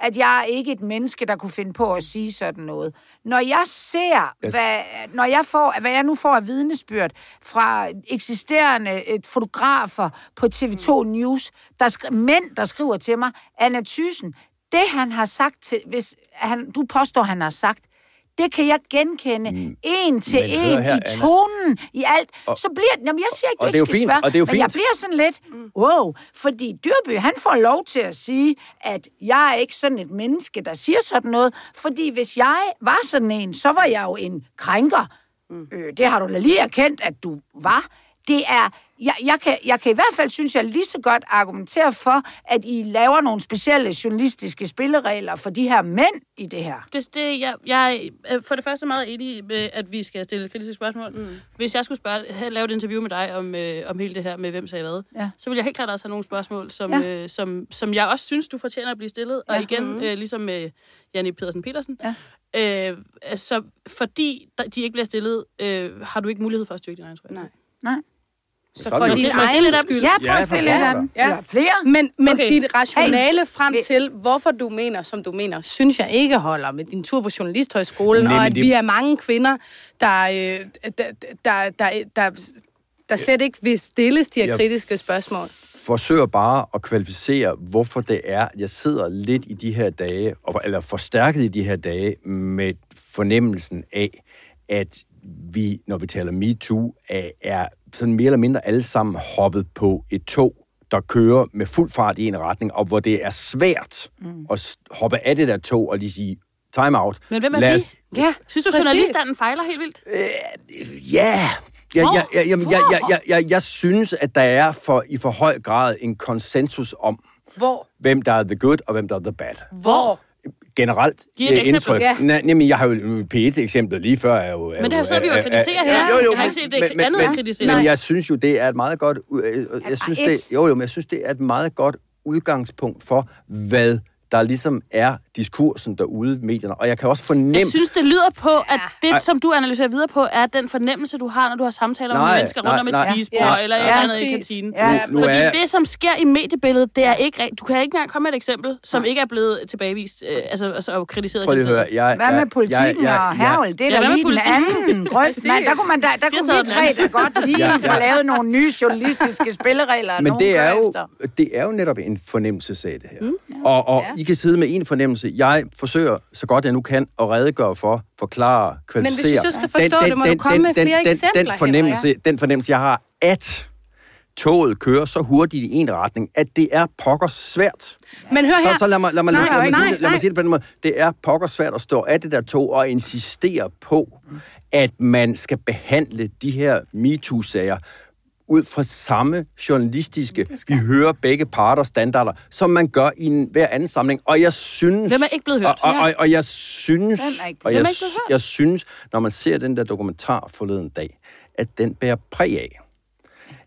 at jeg er ikke et menneske, der kunne finde på at sige sådan noget. Når jeg ser, Yes. hvad, når jeg får, hvad jeg nu får af vidnesbyrd fra eksisterende et fotografer på TV2 News, der skri- mænd, der skriver til mig, Anna Thyssen, det han har sagt til, hvis han, du påstår, han har sagt, det kan jeg genkende mm. en til Men en her, i Anna. tonen, i alt. Og- så bliver jamen jeg siger ikke, du og det er ikke jo skal fint, svære, og det er jo men jeg fint. bliver sådan lidt, wow, fordi Dyrby, han får lov til at sige, at jeg er ikke sådan et menneske, der siger sådan noget, fordi hvis jeg var sådan en, så var jeg jo en krænker. Mm. Øh, det har du da lige erkendt, at du var. Det er, jeg, jeg, kan, jeg kan i hvert fald, synes jeg, lige så godt argumentere for, at I laver nogle specielle journalistiske spilleregler for de her mænd i det her. Det, det, jeg, jeg er for det første meget enig med, at vi skal stille kritiske spørgsmål. Mm. Hvis jeg skulle spørge, have, lave et interview med dig om, øh, om hele det her med, hvem sagde hvad, Ja. så vil jeg helt klart også have nogle spørgsmål, som, Ja. øh, som, som jeg også synes, du fortjener at blive stillet. Og Ja. igen, øh, ligesom med Janne Pedersen Petersen. Ja. Øh, altså, fordi de ikke bliver stillet, øh, har du ikke mulighed for at styrke din egen trøje. Nej. Nej. Så Sådan for din egen skyld. Ja, prøv Ja, at stille andet. da. Eller flere. Men, men Okay. dit rationale hey. frem til, hvorfor du mener, som du mener, synes jeg ikke holder med din tur på Journalisthøjskolen, Nej, og at det- vi er mange kvinder, der, øh, der, der, der, der, der slet ikke vil stilles de her Jeg- kritiske spørgsmål. forsøger bare at kvalificere, hvorfor det er, at jeg sidder lidt i de her dage, og- eller forstærket i de her dage, med fornemmelsen af, at vi, når vi taler MeToo, er, er sådan mere eller mindre alle sammen hoppet på et tog, der kører med fuld fart i en retning, og hvor det er svært mm. at hoppe af det der tog og lige sige, time out. Men hvem er Lad vi? os- Ja, Synes du, præcis. journalistanden fejler helt vildt? Ja, jeg, Hvor? jeg, jeg, jeg, jeg, jeg, jeg, jeg, jeg synes, at der er for, i for høj grad en konsensus om, Hvor? hvem der er the good og hvem der er the bad. Hvor? Generelt Giv et øh, eksempel. indtryk. Ja. Nej, jamen, jeg har jo P1-eksemplet lige før. Er jo, er Men det har sidder vi jo er- her. Jo, jo, Jeg har men- ikke set det men- andet men- at kritisere. Men jeg synes jo, det er et meget godt... øh, øh, Jeg synes, et. det, jo, jo, men jeg synes, det er et meget godt udgangspunkt for, hvad der ligesom er diskursen derude i medierne. Og jeg kan også fornemme... Jeg synes, det lyder på, at det, Ej. som du analyserer videre på, er den fornemmelse, du har, når du har samtaler med Nej, mennesker rundt nej, om et nej. spisebord, Ja. eller et Ja, andet i kantinen. Ja, nu Fordi er, det, som sker i mediebilledet, det er ikke. Du kan ikke engang komme med et eksempel, som ikke er blevet tilbagevist, øh, altså, altså og kritiseret. Prøv lige at høre. Jeg, Hvad med politikken jeg, jeg, og hervel? Det er Ja, med lige den anden grøft. Man, der kunne, man, der, der kunne vi tre da godt lige Ja, få ja. lavet nogle nye journalistiske spilleregler. og Men det er, jo, det er jo netop en fornemmelsesag, det her. Mm. Og, og I kan sidde med en fornemmelse. Jeg forsøger, så godt jeg nu kan, at redegøre for, forklare, kvalificere. hvis jeg skal forstå det, må du komme med flere den, eksempler, den, fornemmelse, den fornemmelse, jeg har, at toget kører så hurtigt i en retning, at det er pokker svært. Men hør her. Så, så lad mig, lad mig, Nej, lad mig, nej, sige, det- lad mig sige det på den måde. Det er pokker svært at stå af det der tog og insistere på, at man skal behandle de her MeToo-sager ud fra samme journalistiske, vi hører begge parter standarder, som man gør i en hver anden samling. Og jeg synes... Hvem er ikke blevet hørt? Og, og, og, og jeg synes... Hvem er ikke og jeg, Hvem er ikke blevet hørt? jeg synes, når man ser den der dokumentar forleden dag, at den bærer præg af,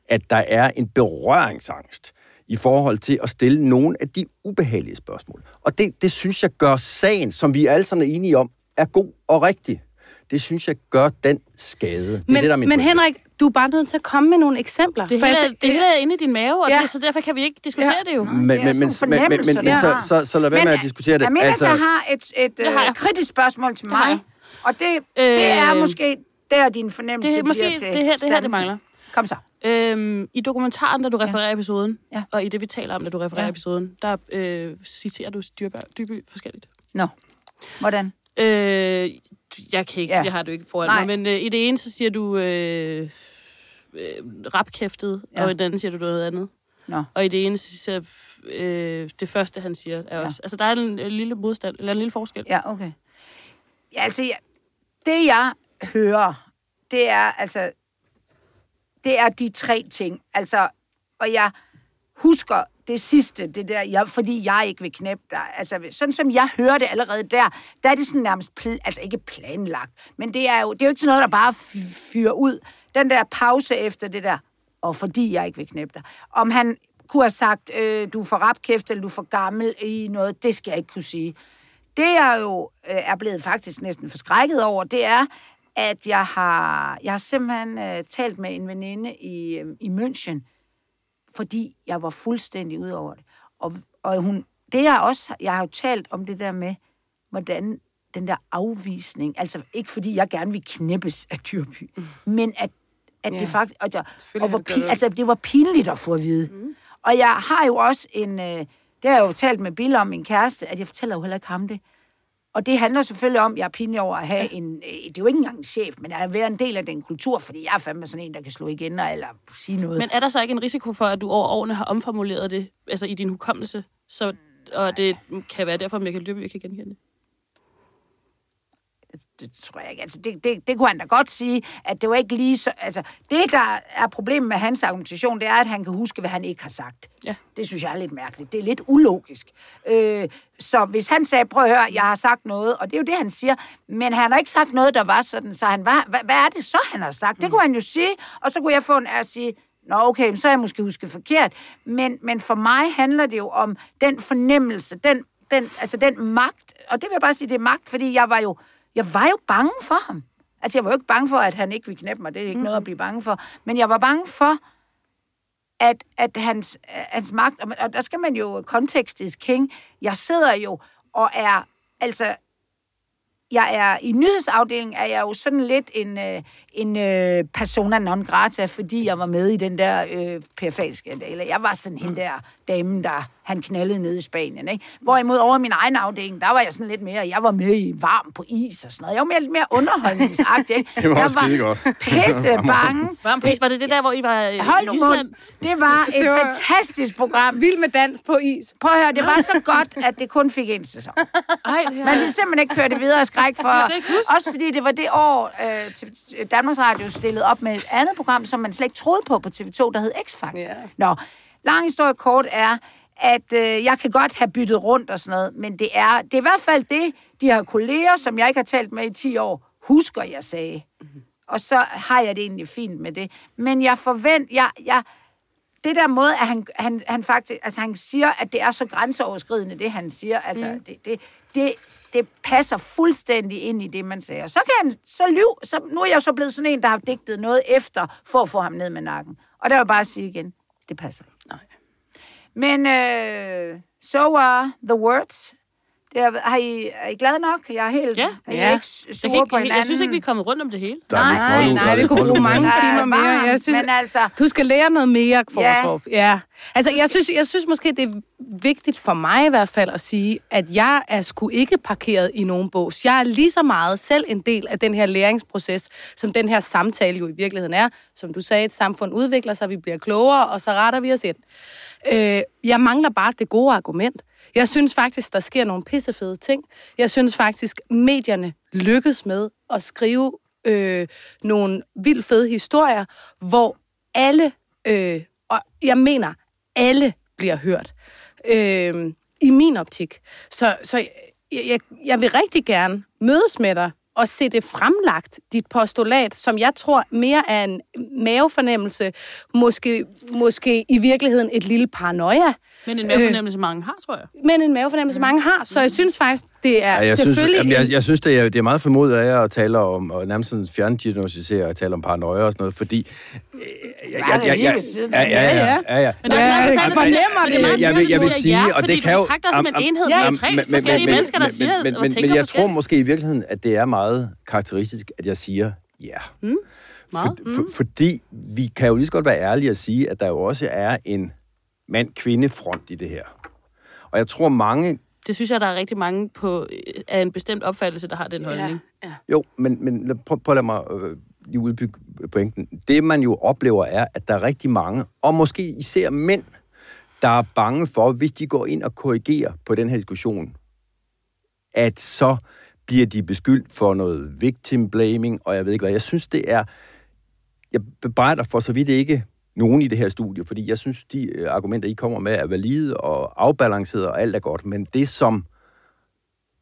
at der er en berøringsangst i forhold til at stille nogle af de ubehagelige spørgsmål. Og det, det synes jeg gør sagen, som vi alle sammen er enige om, er god og rigtig. Det synes jeg gør den skade. Det er Men, det, der er min men pointe. Henrik, du er bare nødt til at komme med nogle eksempler. Det For hele, jeg- er- det hele er inde i din mave, og Ja. det, så derfor kan vi ikke diskutere det jo. Men, det er men, men, men, men, men, så, har. så, så lad være med at diskutere det. Aminata altså, har et, et har øh, jeg. kritisk spørgsmål til Det har mig, og det, det er Øh, måske der, din fornemmelse Det er måske bliver til det her, det her, det mangler. Kom så. Øhm, I dokumentaren, da du refererer ja. episoden, Ja. og i det, vi taler om, da du refererer Ja. episoden, der øh, citerer du Dyrby, Dyrby forskelligt. Nå, hvordan? Øh, jeg kan ikke, Ja. jeg har det ikke foran Nej. mig, men øh, i det ene, så siger du øh, øh, rapkæftet, ja. og i den anden siger du noget andet. Nå. Og i det ene, så siger øh, det første, han siger, er Ja. også... Altså, der er en, en lille modstand, eller en lille forskel. Ja, okay. Ja, altså, jeg, det jeg hører, det er altså, det er de tre ting. Altså, og jeg husker det sidste, det der, jeg, fordi jeg ikke vil knæppe dig. Altså, sådan som jeg hører det allerede der, der er det sådan nærmest, pl- altså ikke planlagt, men det er jo, det er jo ikke sådan noget, der bare fyrer ud. Den der pause efter det der, og fordi jeg ikke vil knæppe dig. Om han kunne have sagt, øh, du er for rapkæft, eller du er for gammel i noget, det skal jeg ikke kunne sige. Det jeg jo øh, er blevet faktisk næsten forskrækket over, det er, at jeg har, jeg har simpelthen øh, talt med en veninde i, øh, i München, fordi jeg var fuldstændig ud over det. Og, og hun, det jeg også, jeg har jo talt om det der med, hvordan den der afvisning, altså ikke fordi jeg gerne vil knippes af Dyrby, mm. men at, at Ja. det faktisk, og, jeg, og hvor, pin, det. altså det var pinligt at få at vide. Mm. Og jeg har jo også en, øh, det har jeg jo talt med Bill om, min kæreste, at jeg fortæller jo heller ikke ham det. Og det handler selvfølgelig om, at jeg er pinlig over at have ja. en... øh, Det er jo ikke engang en chef, men at være en del af den kultur, fordi jeg er fandme sådan en, der kan slå igen eller sige noget. Men er der så ikke en risiko for, at du over årene har omformuleret det, altså i din hukommelse, så, og det kan være derfor, at Michael Dyrby ikke kan genkende det? Det tror jeg ikke. Altså, det, det, det kunne han da godt sige, at det var ikke lige så... Altså, det, der er problemet med hans argumentation, det er, at han kan huske, hvad han ikke har sagt. Ja. Det synes jeg er lidt mærkeligt. Det er lidt ulogisk. Øh, så hvis han sagde, prøv at høre, jeg har sagt noget, og det er jo det, han siger, men han har ikke sagt noget, der var sådan, så han var... Hvad, hvad er det så, han har sagt? Det kunne han jo sige, og så kunne jeg få en at sige, Nå, okay, så har jeg måske husket forkert. Men, men for mig handler det jo om den fornemmelse, den, den, altså den magt, og det vil jeg bare sige, det er magt, fordi jeg var jo, jeg var jo bange for ham. Altså, jeg var jo ikke bange for, at han ikke ville knæppe mig. Det er ikke mm. noget at blive bange for. Men jeg var bange for, at, at hans, hans magt... Og, og der skal man jo... Context is king. Jeg sidder jo og er... Altså, jeg er i nyhedsafdelingen, er jeg jo sådan lidt en, øh, en øh, persona non grata, fordi jeg var med i den der øh, PFA-skandale. Jeg var sådan hende der dame, der han knaldede nede i Spanien. Ikke? Hvorimod over min egen afdeling, der var jeg sådan lidt mere, jeg var med i varm på is og sådan noget. Jeg var mere, lidt mere underholdningsagtig. Ikke? Det var jeg også skidegodt. pisse bange. Varm pris, var det det der, hvor I var øh, Hold i Island? Det var et Det var- fantastisk program. Vild med dans på is. Prøv at høre, det var så godt, at det kun fik en sæson. Ej, det Man ville simpelthen ikke køre det videre af skræk for. Også fordi det var det år, øh, TV Danmarks Radio stillede op med et andet program, som man slet ikke troede på på TV2, der hed X-Factor. Ja. Nå, lang historie kort er, at øh, jeg kan godt have byttet rundt og sådan noget, men det er, det er i hvert fald det, de her kolleger, som jeg ikke har talt med i 10 år, husker, jeg sagde. Og så har jeg det egentlig fint med det. Men jeg forventer, jeg, jeg, det der måde, at han, han, han faktisk, altså han siger, at det er så grænseoverskridende, det han siger, altså mm. det, det, det, det passer fuldstændig ind i det, man siger. Så kan han så lyve, så, nu er jeg så blevet sådan en, der har digtet noget efter, for at få ham ned med nakken. Og der vil jeg bare sige igen, det passer. Men øh, so are the words. Det er, har I, er I glade nok? Jeg er helt Ja. er I Ja. ikke Jeg, sure kan ikke, på jeg, hinanden. jeg synes ikke, vi er kommet rundt om det hele. Er Nej, der er nej, vi kunne bruge mange er timer mere. varmt, Jeg synes, men altså, Du skal lære noget mere, Kvartrup. Ja. ja. Altså, jeg synes, jeg synes måske, det er vigtigt for mig i hvert fald at sige, at jeg er sgu ikke parkeret i nogen bås. Jeg er lige så meget selv en del af den her læringsproces, som den her samtale jo i virkeligheden er. Som du sagde, et samfund udvikler sig, vi bliver klogere, og så retter vi os ind. Øh, jeg mangler bare det gode argument. Jeg synes faktisk, der sker nogle pissefede ting. Jeg synes faktisk, medierne lykkes med at skrive øh, nogle vildt fede historier, hvor alle, øh, og jeg mener, alle bliver hørt. Øh, I min optik. Så, så jeg, jeg, jeg vil rigtig gerne mødes med dig og se det fremlagt, dit postulat, som jeg tror mere er en mavefornemmelse, måske, måske i virkeligheden et lille paranoia, men en mavefornemmelse, mange har, tror jeg. men en mavefornemmelse, mange har. Så jeg synes faktisk, det er Ja, jeg, synes, selvfølgelig... jamen, jeg, jeg synes, det er, det er meget formodet af jer at tale om, og nærmest sådan fjerndiagnostisere og tale om paranoia og sådan noget, fordi... Øh, jeg, det ja, ja, ja, ja, ja. Men der er Ja, meget jeg du fornemmer det. meget Jeg vil- jeg vil du sige, ja, og det fordi kan du jo- betragter os som en enhed. Er jo tre forskellige men- mennesker, der siger men, og men, tænker men jeg tror forskelligt. måske i virkeligheden, at det er meget karakteristisk, at jeg siger ja. Mm. Meget. For, fordi vi kan jo lige så godt være ærlige og sige, at der jo også er en mand-kvinde-front i det her. Og jeg tror mange Det synes jeg, der er rigtig mange på, øh, af en bestemt opfattelse, der har den holdning. ja. Jo, men, men lad- prøv, prøv at lade mig øh, lige udbygge pointen. Det, man jo oplever, er, at der er rigtig mange, og måske især mænd, der er bange for, hvis de går ind og korrigerer på den her diskussion, at så bliver de beskyldt for noget victim blaming, og jeg ved ikke hvad. Jeg synes, det er... Jeg bebrejder for så vidt ikke nogen i det her studie, fordi jeg synes, de øh, argumenter, I kommer med, er valide og afbalanceret, og alt er godt. Men det, som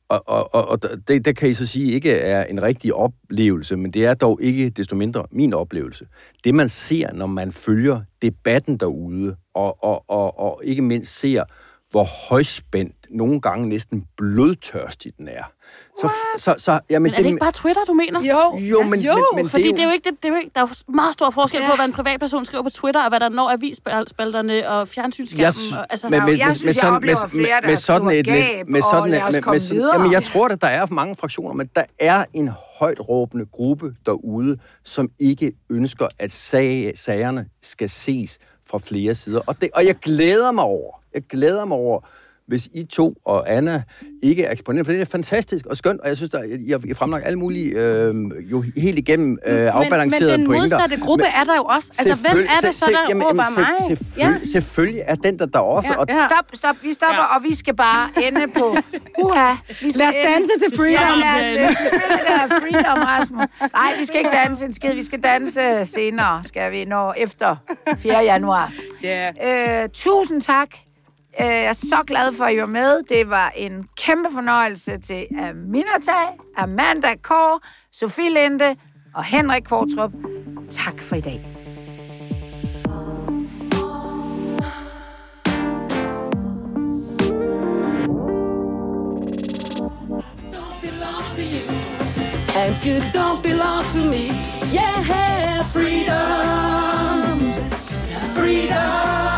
og, og, og, og det, det kan I så sige ikke er en rigtig oplevelse, men det er dog ikke desto mindre min oplevelse. Det man ser, når man følger debatten derude, og, og, og, og ikke mindst ser, hvor højspændt, nogle gange næsten blodtørstig den er. Så, så, så, jamen, Men er det ikke bare Twitter, du mener? Jo, Jo, men, jo, men, men Fordi det, det er jo ikke det, det er jo ikke, der er jo meget stor forskel Ja. på, hvad en privatperson skriver på Twitter, og hvad der når avisspalterne og fjernsynsskærmen. Jeg- og, altså, Men- jeg synes, jeg oplever flere, der sådan et gab, med og sådan lad et- os med- komme med sådan- videre. Jamen, jeg tror, at der er mange fraktioner, men der er en højt råbende gruppe derude, som ikke ønsker, at sag, sagerne skal ses fra flere sider. Og, det, og jeg glæder mig over, jeg glæder mig over, hvis I to og Anna ikke er eksponeret, for det er fantastisk og skønt, og jeg synes, der I har I har fremlagt alle mulige, øh, jo helt igennem øh, afbalancerede men den pointer. modsatte gruppe er der jo også. Altså, hvem er det så, der jamen, råber jamen, mig? Selvfølgelig, selvfølgelig er den der der også, Ja, og ja. Stop, stop, vi stopper, ja. og vi skal bare ende på... Uha, vi skal Lad os ende- danse til freedom. Ja, lad os der freedom, Rasmus. Nej, vi skal ikke danse en skid, vi skal danse senere, skal vi, når efter 4. januar. Ja. Øh, tusind tak. Øh, Jeg er så glad for, at I var med. Det var en kæmpe fornøjelse til Aminata, Amanda Kåre, Sofie Linde og Henrik Kvartrup. Tak for i dag. to you, and you don't belong to me. Yeah, freedom, freedom.